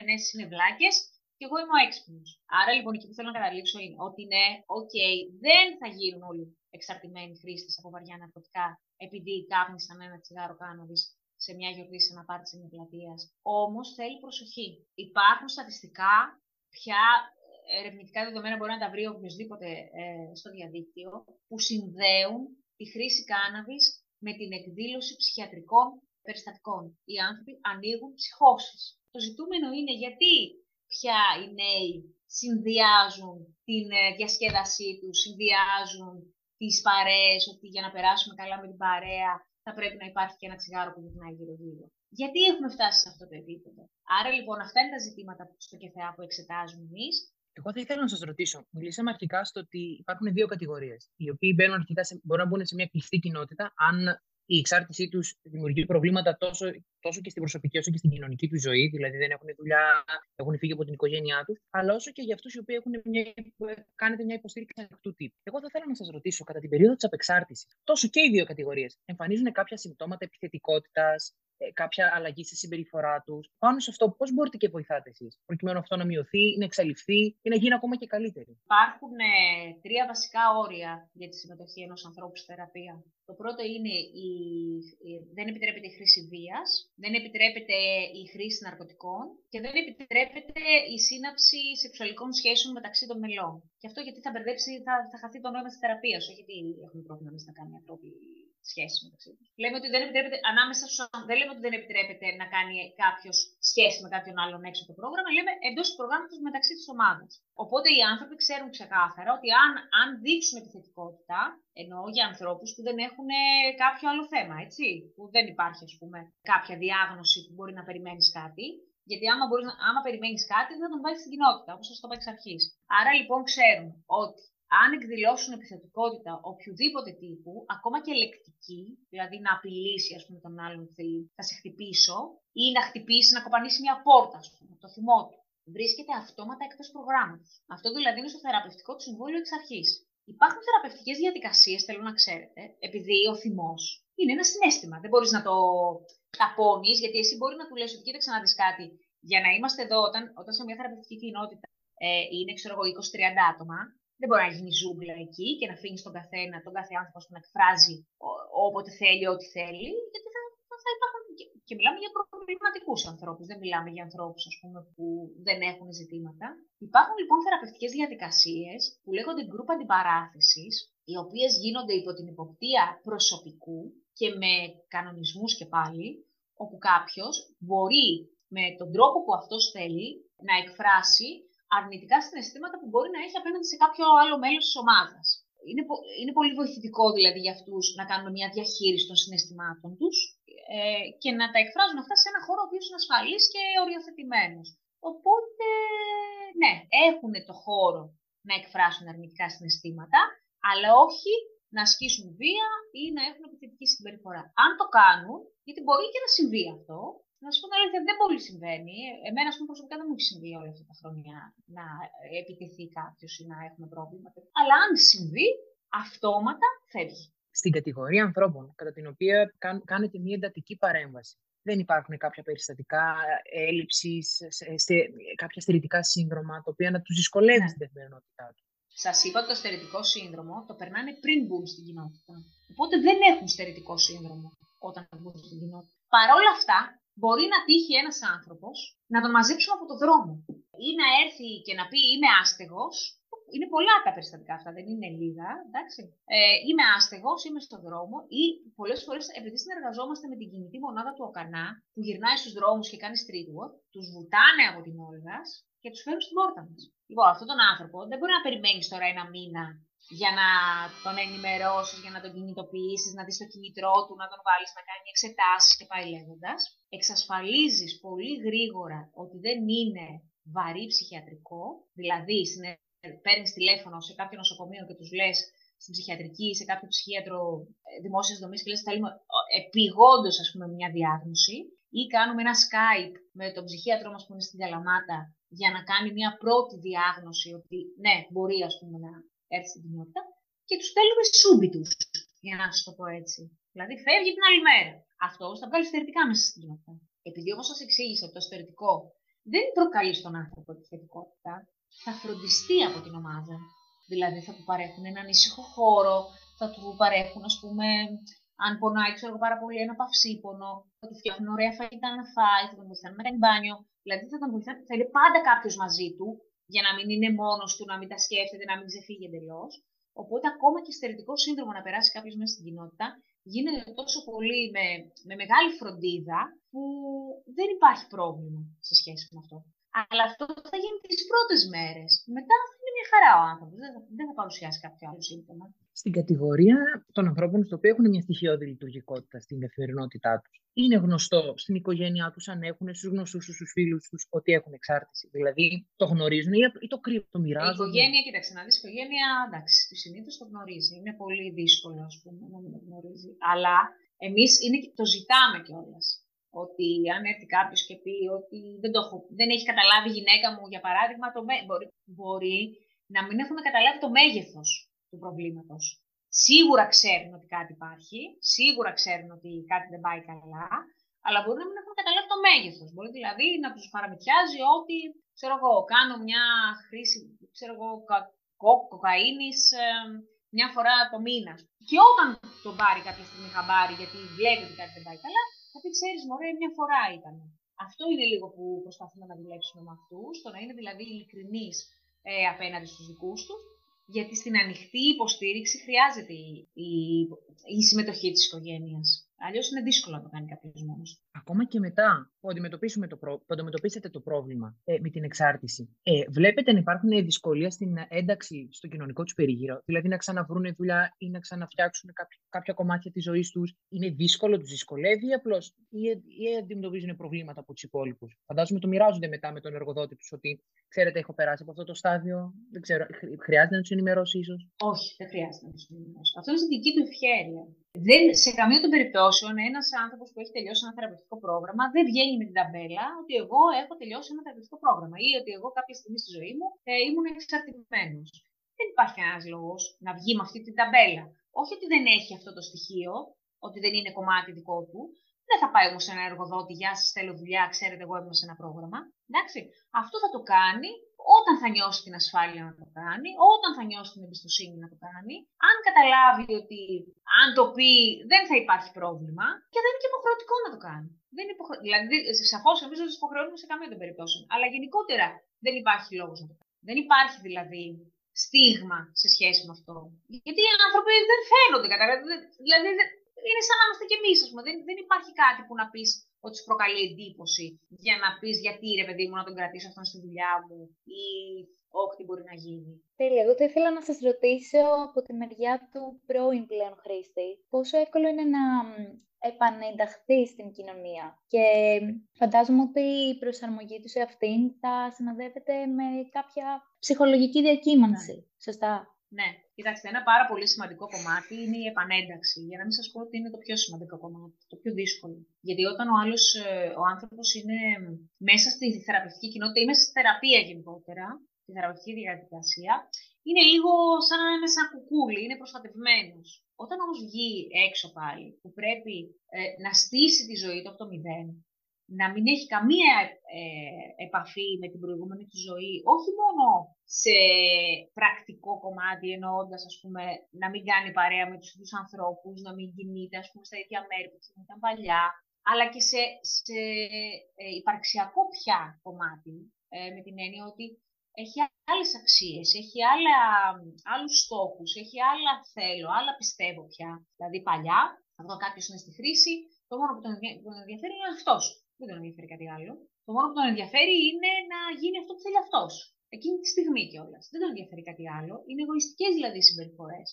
ενέσει είναι βλάκες και εγώ είμαι ο έξυπνος. Άρα λοιπόν εκεί που θέλω να καταλήξω είναι ότι ναι, οκ, δεν θα γίνουν όλοι εξαρτημένοι χρήστες από βαριά ναρκωτικά επειδή κάπνισαν ένα τσιγάρο κάνναβη σε μια γιορτή σε ένα πάρτι στην πλατεία. Όμως θέλει προσοχή. Υπάρχουν στατιστικά πια ερευνητικά δεδομένα μπορεί να τα βρει οποιοδήποτε ε, στο διαδίκτυο που συνδέουν τη χρήση κάνναβης με την εκδήλωση ψυχιατρικών περιστατικών. Οι άνθρωποι ανοίγουν ψυχώσεις. Το ζητούμενο είναι γιατί πια οι νέοι συνδυάζουν την ε, διασκέδασή τους, συνδυάζουν τις παρέες, ότι για να περάσουμε καλά με την παρέα θα πρέπει να υπάρχει και ένα τσιγάρο που γυρνάει γύρω-γύρω. Γιατί έχουμε φτάσει σε αυτό το επίπεδο; Άρα λοιπόν αυτά είναι τα ζητήματα στο ΚΕΘΕΑ που εξετάζουμε εμείς. Εγώ θα ήθελα να σας ρωτήσω. Μιλήσαμε αρχικά στο ότι υπάρχουν δύο κατηγορίες. Οι οποίοι μπαίνουν αρχικά σε, μπορούν να μπουν σε μια κλειστή κοινότητα, αν η εξάρτησή τους δημιουργεί προβλήματα τόσο, τόσο και στην προσωπική όσο και στην κοινωνική τους ζωή, δηλαδή δεν έχουν δουλειά, έχουν φύγει από την οικογένειά τους, αλλά όσο και για αυτούς οι οποίοι έχουν μια, κάνετε μια υποστήριξη ανοιχτού τύπου. Εγώ θα ήθελα να σας ρωτήσω, κατά την περίοδο της απεξάρτησης, τόσο και οι δύο κατηγορίες εμφανίζουν κάποια συμπτώματα επιθετικότητας, ε, κάποια αλλαγή στη συμπεριφορά τους. Πάνω σε αυτό, πώς μπορείτε και βοηθάτε εσείς, προκειμένου αυτό να μειωθεί, να εξαλειφθεί ή να γίνει ακόμα και καλύτερη; Υπάρχουν ε, τρία βασικά όρια για τη συμμετοχή ενός ανθρώπου στη θεραπεία. Το πρώτο είναι η, η, δεν επιτρέπεται η χρήση βίας, δεν επιτρέπεται η χρήση ναρκωτικών και δεν επιτρέπεται η σύναψη σεξουαλικών σχέσεων μεταξύ των μελών. Και αυτό γιατί θα μπερδέψει, θα, θα χαθεί το νόημα της θεραπείας, όχι γιατί έχουμε πρόβλημα να κάνει ανθρώποι σχέση μεταξύ τους. Λέμε ότι δεν επιτρέπεται, ανάμεσα στους, δεν λέμε ότι δεν επιτρέπεται να κάνει κάποιος σχέση με κάποιον άλλον έξω από το πρόγραμμα, λέμε εντός του προγράμματος μεταξύ της ομάδας. Οπότε οι άνθρωποι ξέρουν ξεκάθαρα ότι αν, αν δείξουν επιθετικότητα, εννοώ για ανθρώπους που δεν έχουν κάποιο άλλο θέμα, έτσι, που δεν υπάρχει ας πούμε κάποια διάγνωση που μπορεί να περιμένεις κάτι, γιατί άμα, μπορείς, άμα περιμένεις κάτι, δεν θα τον βάλεις στην κοινότητα, όπως σας το είπα εξ αρχής. Άρα λοιπόν ξέρουν ότι αν εκδηλώσουν επιθετικότητα οποιοδήποτε τύπου, ακόμα και λεκτική, δηλαδή να απειλήσει ας πούμε, τον άλλον ότι θα σε χτυπήσω ή να χτυπήσει, να κοπανίσει μια πόρτα, ας πούμε, το θυμό του, βρίσκεται αυτόματα εκτός προγράμματος. Αυτό δηλαδή είναι στο θεραπευτικό του συμβόλαιο εξ αρχής. Υπάρχουν θεραπευτικές διαδικασίες, θέλω να ξέρετε, επειδή ο θυμός είναι ένα συνέστημα. Δεν μπορείς να το ταπώνεις, γιατί εσύ μπορεί να του λες ότι κοίταξε να δεις κάτι. Για να είμαστε εδώ, όταν, όταν σε μια θεραπευτική κοινότητα ε, είναι, ξέρω εγώ, 20-30 άτομα, δεν μπορεί να γίνει ζούγκλα εκεί και να αφήνεις τον καθένα, τον κάθε άνθρωπο να εκφράζει όποτε θέλει, ό,τι θέλει, γιατί θα, θα υπάρχουν. Και, και μιλάμε για προβληματικούς ανθρώπους, δεν μιλάμε για ανθρώπους που δεν έχουν ζητήματα. Υπάρχουν λοιπόν θεραπευτικές διαδικασίες που λέγονται group αντιπαράθεσης, οι οποίες γίνονται υπό την υποπτία προσωπικού και με κανονισμούς και πάλι, όπου κάποιος μπορεί με τον τρόπο που αυτός θέλει να εκφράσει αρνητικά συναισθήματα που μπορεί να έχει απέναντι σε κάποιο άλλο μέλος της ομάδας. Είναι, είναι πολύ βοηθητικό δηλαδή για αυτούς να κάνουν μια διαχείριση των συναισθημάτων τους ε, και να τα εκφράζουν αυτά σε ένα χώρο ο οποίος είναι ασφαλής και οριοθετημένος. Οπότε, ναι, έχουν το χώρο να εκφράσουν αρνητικά συναισθήματα, αλλά όχι να ασκήσουν βία ή να έχουν επιθετική συμπεριφορά. Αν το κάνουν, γιατί μπορεί και να συμβεί αυτό, να σου πω την αλήθεια, δεν πολύ συμβαίνει. Εμένα, πούμε, προσωπικά δεν μου έχει συμβεί όλα αυτά τα χρόνια να επιτεθεί κάποιος ή να έχουμε πρόβλημα. Αλλά αν συμβεί, αυτόματα φεύγει. Στην κατηγορία ανθρώπων, κατά την οποία κάνετε μια εντατική παρέμβαση, δεν υπάρχουν κάποια περιστατικά έλλειψης, κάποια στερητικά σύνδρομα, τα οποία να τους δυσκολεύει ναι. στην καθημερινότητά τους. Σας είπα ότι το στερητικό σύνδρομο το περνάνε πριν μπουν στην κοινότητα. Οπότε δεν έχουν στερητικό σύνδρομο όταν μπουν στην κοινότητα. Παρ' όλα αυτά, μπορεί να τύχει ένας άνθρωπος να τον μαζέψουμε από το δρόμο. Ή να έρθει και να πει Είμαι άστεγος. Είναι πολλά τα περιστατικά αυτά, δεν είναι λίγα. Εντάξει. Ε, είμαι άστεγος, είμαι στον δρόμο. Ή πολλές φορές, επειδή συνεργαζόμαστε με την κινητή μονάδα του ΟΚΑΝΑ, που γυρνάει στους δρόμους και κάνει street work, τους βουτάνε από την Όλγα και τους φέρουν στην πόρτα μας. Λοιπόν, αυτόν τον άνθρωπο δεν μπορεί να περιμένεις τώρα ένα μήνα για να τον ενημερώσεις, για να τον κινητοποιήσεις, να δεις το κινητρό του, να τον βάλεις να κάνει εξετάσεις και πάει λέγοντας. Εξασφαλίζεις πολύ γρήγορα ότι δεν είναι βαρύ ψυχιατρικό, δηλαδή παίρνεις τηλέφωνο σε κάποιο νοσοκομείο και τους λες στην ψυχιατρική, σε κάποιο ψυχίατρο ε, δημόσιας δομής και λες: Θέλουμε επιγόντως, ας πούμε, μια διάγνωση, ή κάνουμε ένα Skype με τον ψυχίατρο μας που είναι στην Καλαμάτα για να κάνει μια πρώτη διάγνωση ότι ναι, μπορεί ας πούμε, να έρθει στην κοινότητα και τους στέλνουμε σούμπιτου, για να σα το πω έτσι. Δηλαδή φεύγει την άλλη μέρα. Αυτό θα βγάλει στερετικά μέσα στην κοινότητα. Επειδή όπως σας εξήγησα, το στερετικό δεν προκαλεί στον άνθρωπο τη θετικότητα, θα φροντιστεί από την ομάδα. Δηλαδή θα του παρέχουν έναν ήσυχο χώρο, θα του παρέχουν, ας πούμε, αν πονάει, ξέρω εγώ πάρα πολύ, ένα παυσίπονο, θα του φτιάχνουν ωραία φαγητά να φάει, θα τον βοηθάνε να κάνει μπάνιο. Δηλαδή θα τον βοηθάνε, θα είναι πάντα κάποιος μαζί του, για να μην είναι μόνος του, να μην τα σκέφτεται, να μην ξεφύγει εντελώς. Οπότε, ακόμα και στερετικό σύνδρομο να περάσει κάποιος μέσα στην κοινότητα, γίνεται τόσο πολύ με, με μεγάλη φροντίδα, που δεν υπάρχει πρόβλημα σε σχέση με αυτό. Αλλά αυτό θα γίνει τις πρώτες μέρες. Μετά θα είναι μια χαρά ο άνθρωπος. Δεν, δεν θα παρουσιάσει κάποιο άλλο σύμπτωμα στην κατηγορία των ανθρώπων στο οποίο έχουν μια στοιχειώδη λειτουργικότητα στην καθημερινότητά τους. Είναι γνωστό στην οικογένειά τους, αν έχουν στους γνωστούς τους, στους φίλους τους, ότι έχουν εξάρτηση. Δηλαδή το γνωρίζουν ή το κρύβουν, το μοιράζουν. Η οικογένεια, κοίταξε να δεις, η οικογένεια, εντάξει, συνήθως το γνωρίζει. Είναι πολύ δύσκολο, ας πούμε, να μην το γνωρίζει. Αλλά εμείς το ζητάμε κιόλας. Ότι αν έρθει κάποιος και πει ότι δεν, το έχω, δεν έχει καταλάβει η γυναίκα μου, για παράδειγμα, το, μπορεί, μπορεί να μην έχουν καταλάβει το μέγεθος του προβλήματος. Σίγουρα ξέρουν ότι κάτι υπάρχει, σίγουρα ξέρουν ότι κάτι δεν πάει καλά, αλλά μπορεί να μην έχουν καταλάβει το μέγεθος. Μπορεί δηλαδή να τους παραμυθιάζει ότι ξέρω εγώ, κάνω μια χρήση ξέρω εγώ, κο, κοκαίνης ε, μια φορά το μήνα. Και όταν τον πάρει κάποια στιγμή χαμπάρι, γιατί βλέπει ότι κάτι δεν πάει καλά, θα πει: Ξέρεις, Μωρέ, μια φορά ήταν. Αυτό είναι λίγο που προσπαθούμε να δουλέψουμε με αυτούς, το να είναι δηλαδή ειλικρινείς ε, απέναντι στους δικούς τους γιατί στην ανοιχτή υποστήριξη χρειάζεται η, η, η συμμετοχή της οικογένειας. Αλλιώς είναι δύσκολο να το κάνει κάποιος μόνος. Ακόμα και μετά που, αντιμετωπίσουμε το προ... που αντιμετωπίσετε το πρόβλημα ε, με την εξάρτηση, ε, βλέπετε να υπάρχουν δυσκολία στην ένταξη στο κοινωνικό τους περίγυρο; Δηλαδή να ξαναβρούν δουλειά ή να ξαναφτιάξουν κάποια, κάποια κομμάτια της ζωής τους; Είναι δύσκολο, τους δυσκολεύει απλώς ή, ή αντιμετωπίζουν προβλήματα από τους υπόλοιπους; Φαντάζομαι το μοιράζονται μετά με τον εργοδότη τους ότι ξέρετε, έχω περάσει από αυτό το στάδιο. Δεν ξέρω, χρειάζεται να τους ενημερώσει ίσως; Όχι, δεν χρειάζεται να τους ενημερώσει. Αυτό είναι στη δική του ευχαίρεια δεν, σε καμία των περιπτώσεων ένας άνθρωπος που έχει τελειώσει ένα θεραπευτικό πρόγραμμα δεν βγαίνει με την ταμπέλα ότι εγώ έχω τελειώσει ένα θεραπευτικό πρόγραμμα ή ότι εγώ κάποια στιγμή στη ζωή μου ε, ήμουν εξαρτημένος. Δεν υπάρχει κανένας λόγος να βγει με αυτή την ταμπέλα. Όχι ότι δεν έχει αυτό το στοιχείο, ότι δεν είναι κομμάτι δικό του. Δεν θα πάει όμως σε ένα εργοδότη, Γεια σας, θέλω δουλειά, ξέρετε, εγώ ήμουν σε ένα πρόγραμμα. Εντάξει. Αυτό θα το κάνει όταν θα νιώσει την ασφάλεια να το κάνει, όταν θα νιώσει την εμπιστοσύνη να το κάνει, αν καταλάβει ότι αν το πει δεν θα υπάρχει πρόβλημα και δεν είναι και υποχρεωτικό να το κάνει. Δεν είναι υποχρε... Δηλαδή, σαφώς εμεί δεν του υποχρεώνουμε σε καμία των περιπτώσεων. Αλλά γενικότερα δεν υπάρχει λόγος να το κάνει. Δεν υπάρχει δηλαδή στίγμα σε σχέση με αυτό. Γιατί οι άνθρωποι δεν φαίνονται, καταλαβαίνετε. Δηλαδή, είναι σαν να είμαστε κι εμείς, ας πούμε. Δεν, δεν υπάρχει κάτι που να πεις ότι σου προκαλεί εντύπωση για να πεις γιατί ρε παιδί μου να τον κρατήσω αυτόν στη δουλειά μου ή όχι τι μπορεί να γίνει. Τέλεια. Εγώ θα ήθελα να σας ρωτήσω από τη μεριά του πρώην πλέον χρήστη, πόσο εύκολο είναι να επανενταχθεί στην κοινωνία. Και φαντάζομαι ότι η προσαρμογή του σε αυτήν θα συνοδεύεται με κάποια ψυχολογική διακύμανση. Ναι. Σωστά; Ναι, κοιτάξτε, ένα πάρα πολύ σημαντικό κομμάτι είναι η επανένταξη. Για να μην σας πω ότι είναι το πιο σημαντικό κομμάτι, το πιο δύσκολο. Γιατί όταν ο άλλος, ε, ο άνθρωπος είναι μέσα στη θεραπευτική κοινότητα ή μέσα στη θεραπεία γενικότερα, στη θεραπευτική διαδικασία, είναι λίγο σαν να είναι σαν κουκούλι, είναι προστατευμένος. Όταν όμως βγει έξω πάλι, που πρέπει ε, να στήσει τη ζωή του από το μηδέν, να μην έχει καμία ε, επαφή με την προηγούμενη του ζωή, όχι μόνο σε πρακτικό κομμάτι, εννοώντας, ας πούμε, να μην κάνει παρέα με τους ίδιους ανθρώπους, να μην κινείται, ας πούμε, στα ίδια μέρη που ήταν παλιά, αλλά και σε, σε ε, υπαρξιακό πια κομμάτι, ε, με την έννοια ότι έχει άλλες αξίες, έχει άλλα, άλλους στόχους, έχει άλλα θέλω, άλλα πιστεύω πια. Δηλαδή παλιά, όταν κάποιος είναι στη χρήση, το μόνο που τον ενδιαφέρει είναι αυτός δεν τον ενδιαφέρει κάτι άλλο. Το μόνο που τον ενδιαφέρει είναι να γίνει αυτό που θέλει αυτός. Εκείνη τη στιγμή κιόλας. Δεν τον ενδιαφέρει κάτι άλλο. Είναι εγωιστικές δηλαδή συμπεριφορές.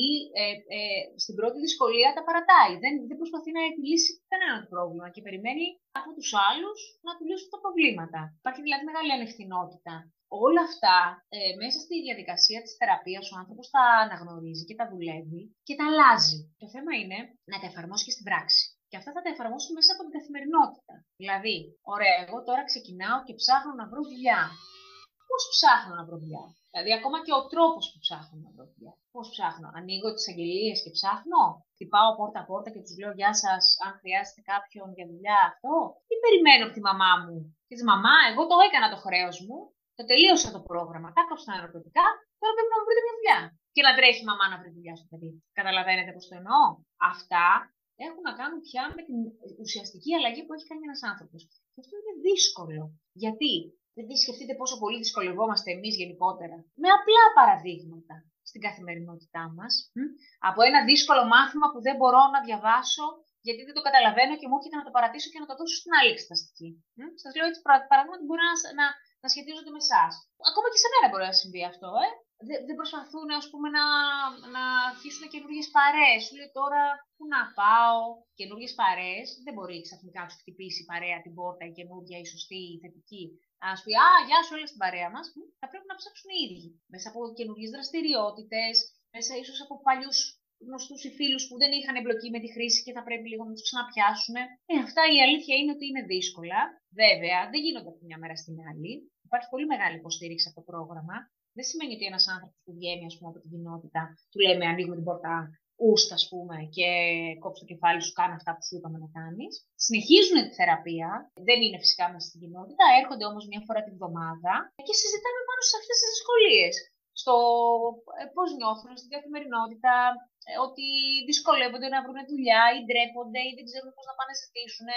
Ή ε, ε, στην πρώτη δυσκολία τα παρατάει. Δεν, δεν προσπαθεί να επιλύσει κανένα πρόβλημα και περιμένει από τους άλλους να του λύσουν τα προβλήματα. Υπάρχει δηλαδή μεγάλη ανευθυνότητα. Όλα αυτά ε, μέσα στη διαδικασία της θεραπείας ο άνθρωπος τα αναγνωρίζει και τα δουλεύει και τα αλλάζει. Το θέμα είναι να τα εφαρμόσει και στην πράξη. Και αυτά θα τα εφαρμόσουν μέσα από την καθημερινότητα. Δηλαδή, ωραία, εγώ τώρα ξεκινάω και ψάχνω να βρω δουλειά. Πώς ψάχνω να βρω δουλειά; Δηλαδή, ακόμα και ο τρόπος που ψάχνω να βρω δουλειά. Πώς ψάχνω; Ανοίγω τις αγγελίες και ψάχνω; Χτυπάω πόρτα-πόρτα και τους λέω Γεια σας, αν χρειάζεται κάποιον για δουλειά αυτό; Ή περιμένω από τη μαμά μου. Και της μαμά, εγώ το έκανα το χρέος μου. Το τελείωσα το πρόγραμμα. Τα έκανα τα ναρκωτικά. Τώρα πρέπει να μου βρείτε μια δουλειά. Και να τρέχει η μαμά να βρει δουλειά στο παιδί. Καταλαβαίνετε πώς το εννοώ; Αυτά έχουν να κάνουν πια με την ουσιαστική αλλαγή που έχει κάνει ένας άνθρωπος. Και αυτό είναι δύσκολο. Γιατί δεν σκεφτείτε πόσο πολύ δυσκολευόμαστε εμείς γενικότερα. Με απλά παραδείγματα στην καθημερινότητά μας. Από ένα δύσκολο μάθημα που δεν μπορώ να διαβάσω γιατί δεν το καταλαβαίνω και μου έρχεται να το παρατήσω και να το δώσω στην άλλη εξεταστική. Σας λέω έτσι παραδείγματα που μπορεί να, να, να σχετίζονται με εσάς. Ακόμα και σε μένα μπορεί να συμβεί αυτό, ε δεν προσπαθούν ας πούμε, να, να αρχίσουν καινούργιες παρέες. Σου λέει τώρα πού να πάω, καινούργιες παρέες. Δεν μπορεί ξαφνικά να σου χτυπήσει η παρέα την πόρτα, η καινούργια, η σωστή, η θετική. Α πει, Α, γεια σου, όλα στην παρέα μας. Θα πρέπει να ψάξουν οι ίδιοι. Μέσα από καινούργιες δραστηριότητες, μέσα ίσως από παλιούς γνωστούς ή φίλους που δεν είχαν εμπλοκή με τη χρήση και θα πρέπει λίγο να τους ξαναπιάσουν. Ε, αυτά η αλήθεια είναι ότι είναι δύσκολα. Βέβαια, δεν γίνονται από μια μέρα στην άλλη. Υπάρχει πολύ μεγάλη υποστήριξη από το πρόγραμμα. Δεν σημαίνει ότι ένας άνθρωπος που βγαίνει ας πούμε, από την κοινότητα, του λέμε ανοίγουμε την πόρτα ούστα, ας πούμε, και κόψει το κεφάλι σου, κάνει αυτά που σου είπαμε να κάνεις. Συνεχίζουν τη θεραπεία, δεν είναι φυσικά μέσα στην κοινότητα, έρχονται όμως μια φορά την εβδομάδα και συζητάμε πάνω σε αυτές τις δυσκολίες. Στο ε, πώς νιώθουν στην καθημερινότητα, ε, ότι δυσκολεύονται να βρουν δουλειά ή ντρέπονται ή δεν ξέρουν πώς να πάνε να ζητήσουν.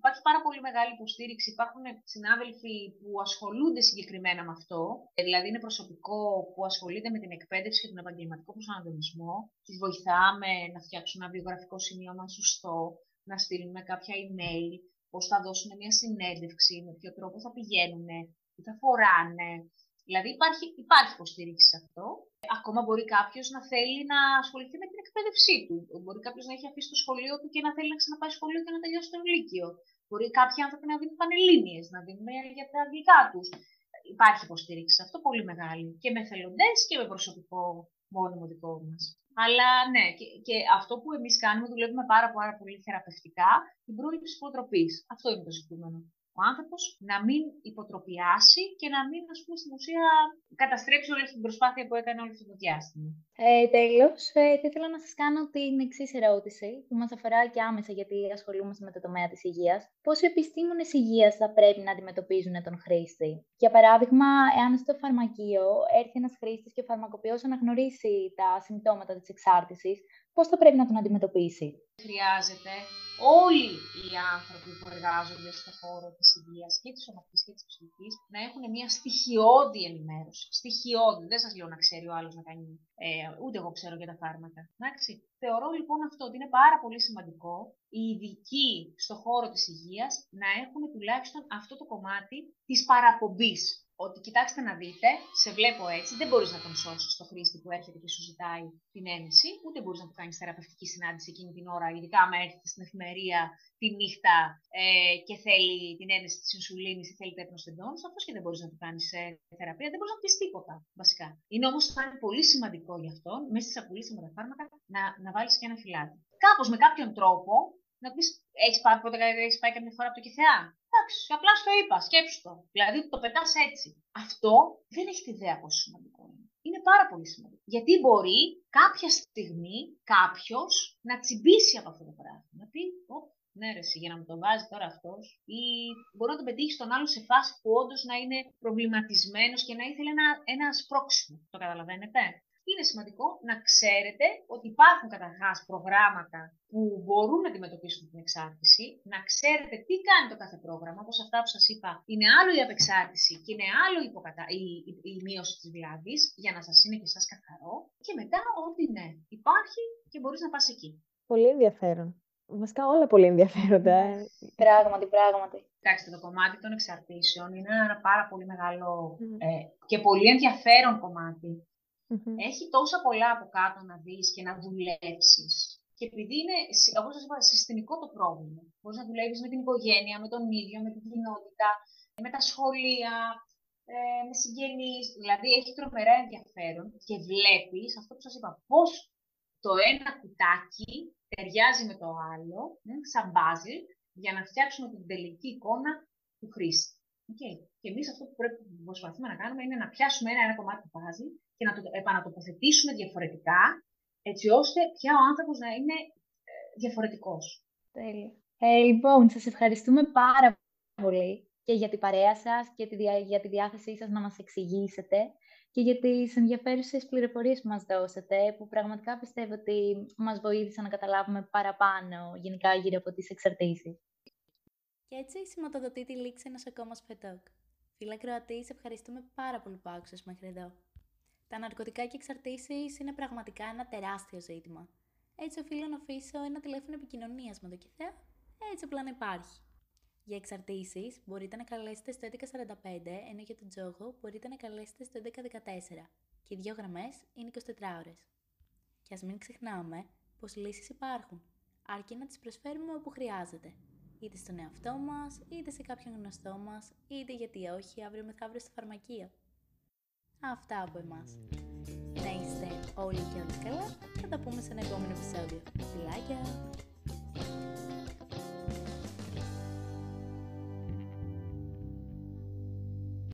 Υπάρχει πάρα πολύ μεγάλη υποστήριξη. Υπάρχουν συνάδελφοι που ασχολούνται συγκεκριμένα με αυτό. Ε, δηλαδή, είναι προσωπικό που ασχολείται με την εκπαίδευση και τον επαγγελματικό προσανατολισμό. Τους βοηθάμε να φτιάξουν ένα βιογραφικό σημείωμα σωστό, να στείλουν κάποια email, πώς θα δώσουν μια συνέντευξη, με ποιο τρόπο θα πηγαίνουν, τι θα φοράνε. Δηλαδή υπάρχει, υπάρχει υποστήριξη σε αυτό. Ακόμα μπορεί κάποιος να θέλει να ασχοληθεί με την εκπαίδευσή του. Μπορεί κάποιος να έχει αφήσει το σχολείο του και να θέλει να ξαναπάει σχολείο και να τελειώσει το Λύκειο. Μπορεί κάποιοι άνθρωποι να δίνουν πανελλήνιες, να δίνουν για τα αγγλικά τους. Υπάρχει υποστήριξη σε αυτό πολύ μεγάλη. Και με θελοντές και με προσωπικό μόνιμο δικό μας. Αλλά ναι, και, και, αυτό που εμείς κάνουμε, δουλεύουμε πάρα, πάρα πολύ θεραπευτικά την πρόληψη υποτροπής. Αυτό είναι το ζητούμενο ο άνθρωπος να μην υποτροπιάσει και να μην, ας πούμε, στην ουσία καταστρέψει όλη την προσπάθεια που έκανε όλο αυτό το διάστημα. Ε, Τέλος, ε, θα ήθελα να σας κάνω την εξής ερώτηση, που μας αφορά και άμεσα γιατί ασχολούμαστε με το τομέα της υγείας. Πώ οι επιστήμονες υγείας θα πρέπει να αντιμετωπίζουν τον χρήστη; Για παράδειγμα, εάν στο φαρμακείο έρθει ένας χρήστης και ο φαρμακοποιός αναγνωρίσει τα συμπτώματα της εξάρτησης, πώς θα πρέπει να τον αντιμετωπίσει; Χρειάζεται όλοι οι άνθρωποι που εργάζονται στον χώρο της υγείας και της σωματικής και της ψυχικής να έχουν μια στοιχειώδη ενημέρωση. Στοιχειώδη. Δεν σας λέω να ξέρει ο άλλος να κάνει. Ε, ούτε εγώ ξέρω για τα φάρμακα. Εντάξει. Θεωρώ λοιπόν αυτό ότι είναι πάρα πολύ σημαντικό οι ειδικοί στον χώρο της υγείας να έχουν τουλάχιστον αυτό το κομμάτι της παραπομπής ότι κοιτάξτε να δείτε, σε βλέπω έτσι, δεν μπορείς να τον σώσεις το χρήστη που έρχεται και σου ζητάει την ένεση, ούτε μπορείς να του κάνεις θεραπευτική συνάντηση εκείνη την ώρα, ειδικά άμα έρχεται στην εφημερία τη νύχτα ε, και θέλει την ένεση της ινσουλίνης ή θέλει τέπνο τεντών, αυτό και δεν μπορείς να του κάνεις ε, θεραπεία, δεν μπορείς να του πεις τίποτα βασικά. Είναι όμως θα είναι πολύ σημαντικό γι' αυτό, μέσα στις απολύσεις με τα φάρμακα, να, να βάλεις και ένα φυλάκι. Κάπως με κάποιον τρόπο να πεις: Έχεις πάει ποτέ έχεις πάει καμιά φορά από το Κιθεά. Εντάξει, απλά στο είπα, σκέψου το. Δηλαδή το πετάς έτσι. Αυτό δεν έχει ιδέα πόσο σημαντικό είναι. Είναι πάρα πολύ σημαντικό. Γιατί μπορεί κάποια στιγμή κάποιος να τσιμπήσει από αυτό το πράγμα. Να πει: ναι, ρε, για να μου το βάζει τώρα αυτός, ή μπορεί να το πετύχεις στον άλλο σε φάση που όντως να είναι προβληματισμένος και να ήθελε ένα, ένα σπρώξιμο. Το καταλαβαίνετε; Είναι σημαντικό να ξέρετε ότι υπάρχουν καταρχάς προγράμματα που μπορούν να αντιμετωπίσουν την εξάρτηση, να ξέρετε τι κάνει το κάθε πρόγραμμα, όπως αυτά που σας είπα, είναι άλλο η απεξάρτηση και είναι άλλο η, υποκατα... η, η, η μείωση της βλάβης, για να σας είναι και εσά καθαρό, και μετά ό,τι ναι, υπάρχει και μπορείς να πας εκεί. Πολύ ενδιαφέρον. Βασικά όλα πολύ ενδιαφέροντα. Ε. Πράγματι, πράγματι. Κοιτάξτε, το κομμάτι των εξαρτήσεων είναι ένα πάρα πολύ μεγάλο ε, και πολύ ενδιαφέρον Έχει τόσα πολλά από κάτω να δεις και να δουλέψεις. Και επειδή είναι, όπως σας είπα, συστημικό το πρόβλημα. Μπορείς να δουλεύεις με την οικογένεια, με τον ίδιο, με την κοινότητα, με τα σχολεία, ε, με συγγενείς. Δηλαδή έχει τρομερά ενδιαφέρον και βλέπεις αυτό που σας είπα, πώς το ένα κουτάκι ταιριάζει με το άλλο, σαν μπάζιλ, για να φτιάξουμε την τελική εικόνα του χρήστη. Okay. Και εμείς αυτό που πρέπει να προσπαθούμε να κάνουμε είναι να πιάσουμε ένα, ένα κομμάτι του πάζι και να το επανατοποθετήσουμε διαφορετικά, έτσι ώστε πια ο άνθρωπος να είναι ε, διαφορετικός. Τέλεια. Ε, λοιπόν, σας ευχαριστούμε πάρα πολύ και για την παρέα σας και για τη διάθεσή σας να μας εξηγήσετε και για τις ενδιαφέρουσες πληροφορίες που μας δώσατε, που πραγματικά πιστεύω ότι μας βοήθησαν να καταλάβουμε παραπάνω γενικά γύρω από τις εξαρτήσεις. Και έτσι σηματοδοτεί τη λήξη ενός ακόμα σπετόκ. Φίλα Κροατή, ευχαριστούμε πάρα πολύ που άκουσες μέχρι εδώ. Τα ναρκωτικά και εξαρτήσεις είναι πραγματικά ένα τεράστιο ζήτημα. Έτσι οφείλω να αφήσω ένα τηλέφωνο επικοινωνίας με το ΚΙΘΕΑ, έτσι απλά να υπάρχει. Για εξαρτήσεις μπορείτε να καλέσετε στο 1145, ενώ για τον τζόγο μπορείτε να καλέσετε στο 1114 και οι δύο γραμμές είναι 24 ώρες. Και ας μην ξεχνάμε πως λύσεις υπάρχουν, αρκεί να τις προσφέρουμε όπου χρειάζεται. Είτε στον εαυτό μας, είτε σε κάποιον γνωστό μας, είτε γιατί όχι αύριο μεθαύριο στο φαρμακείο. Αυτά από εμάς. Να είστε όλοι και όλοι καλά, θα τα πούμε σε ένα επόμενο επεισόδιο. Φιλάκια!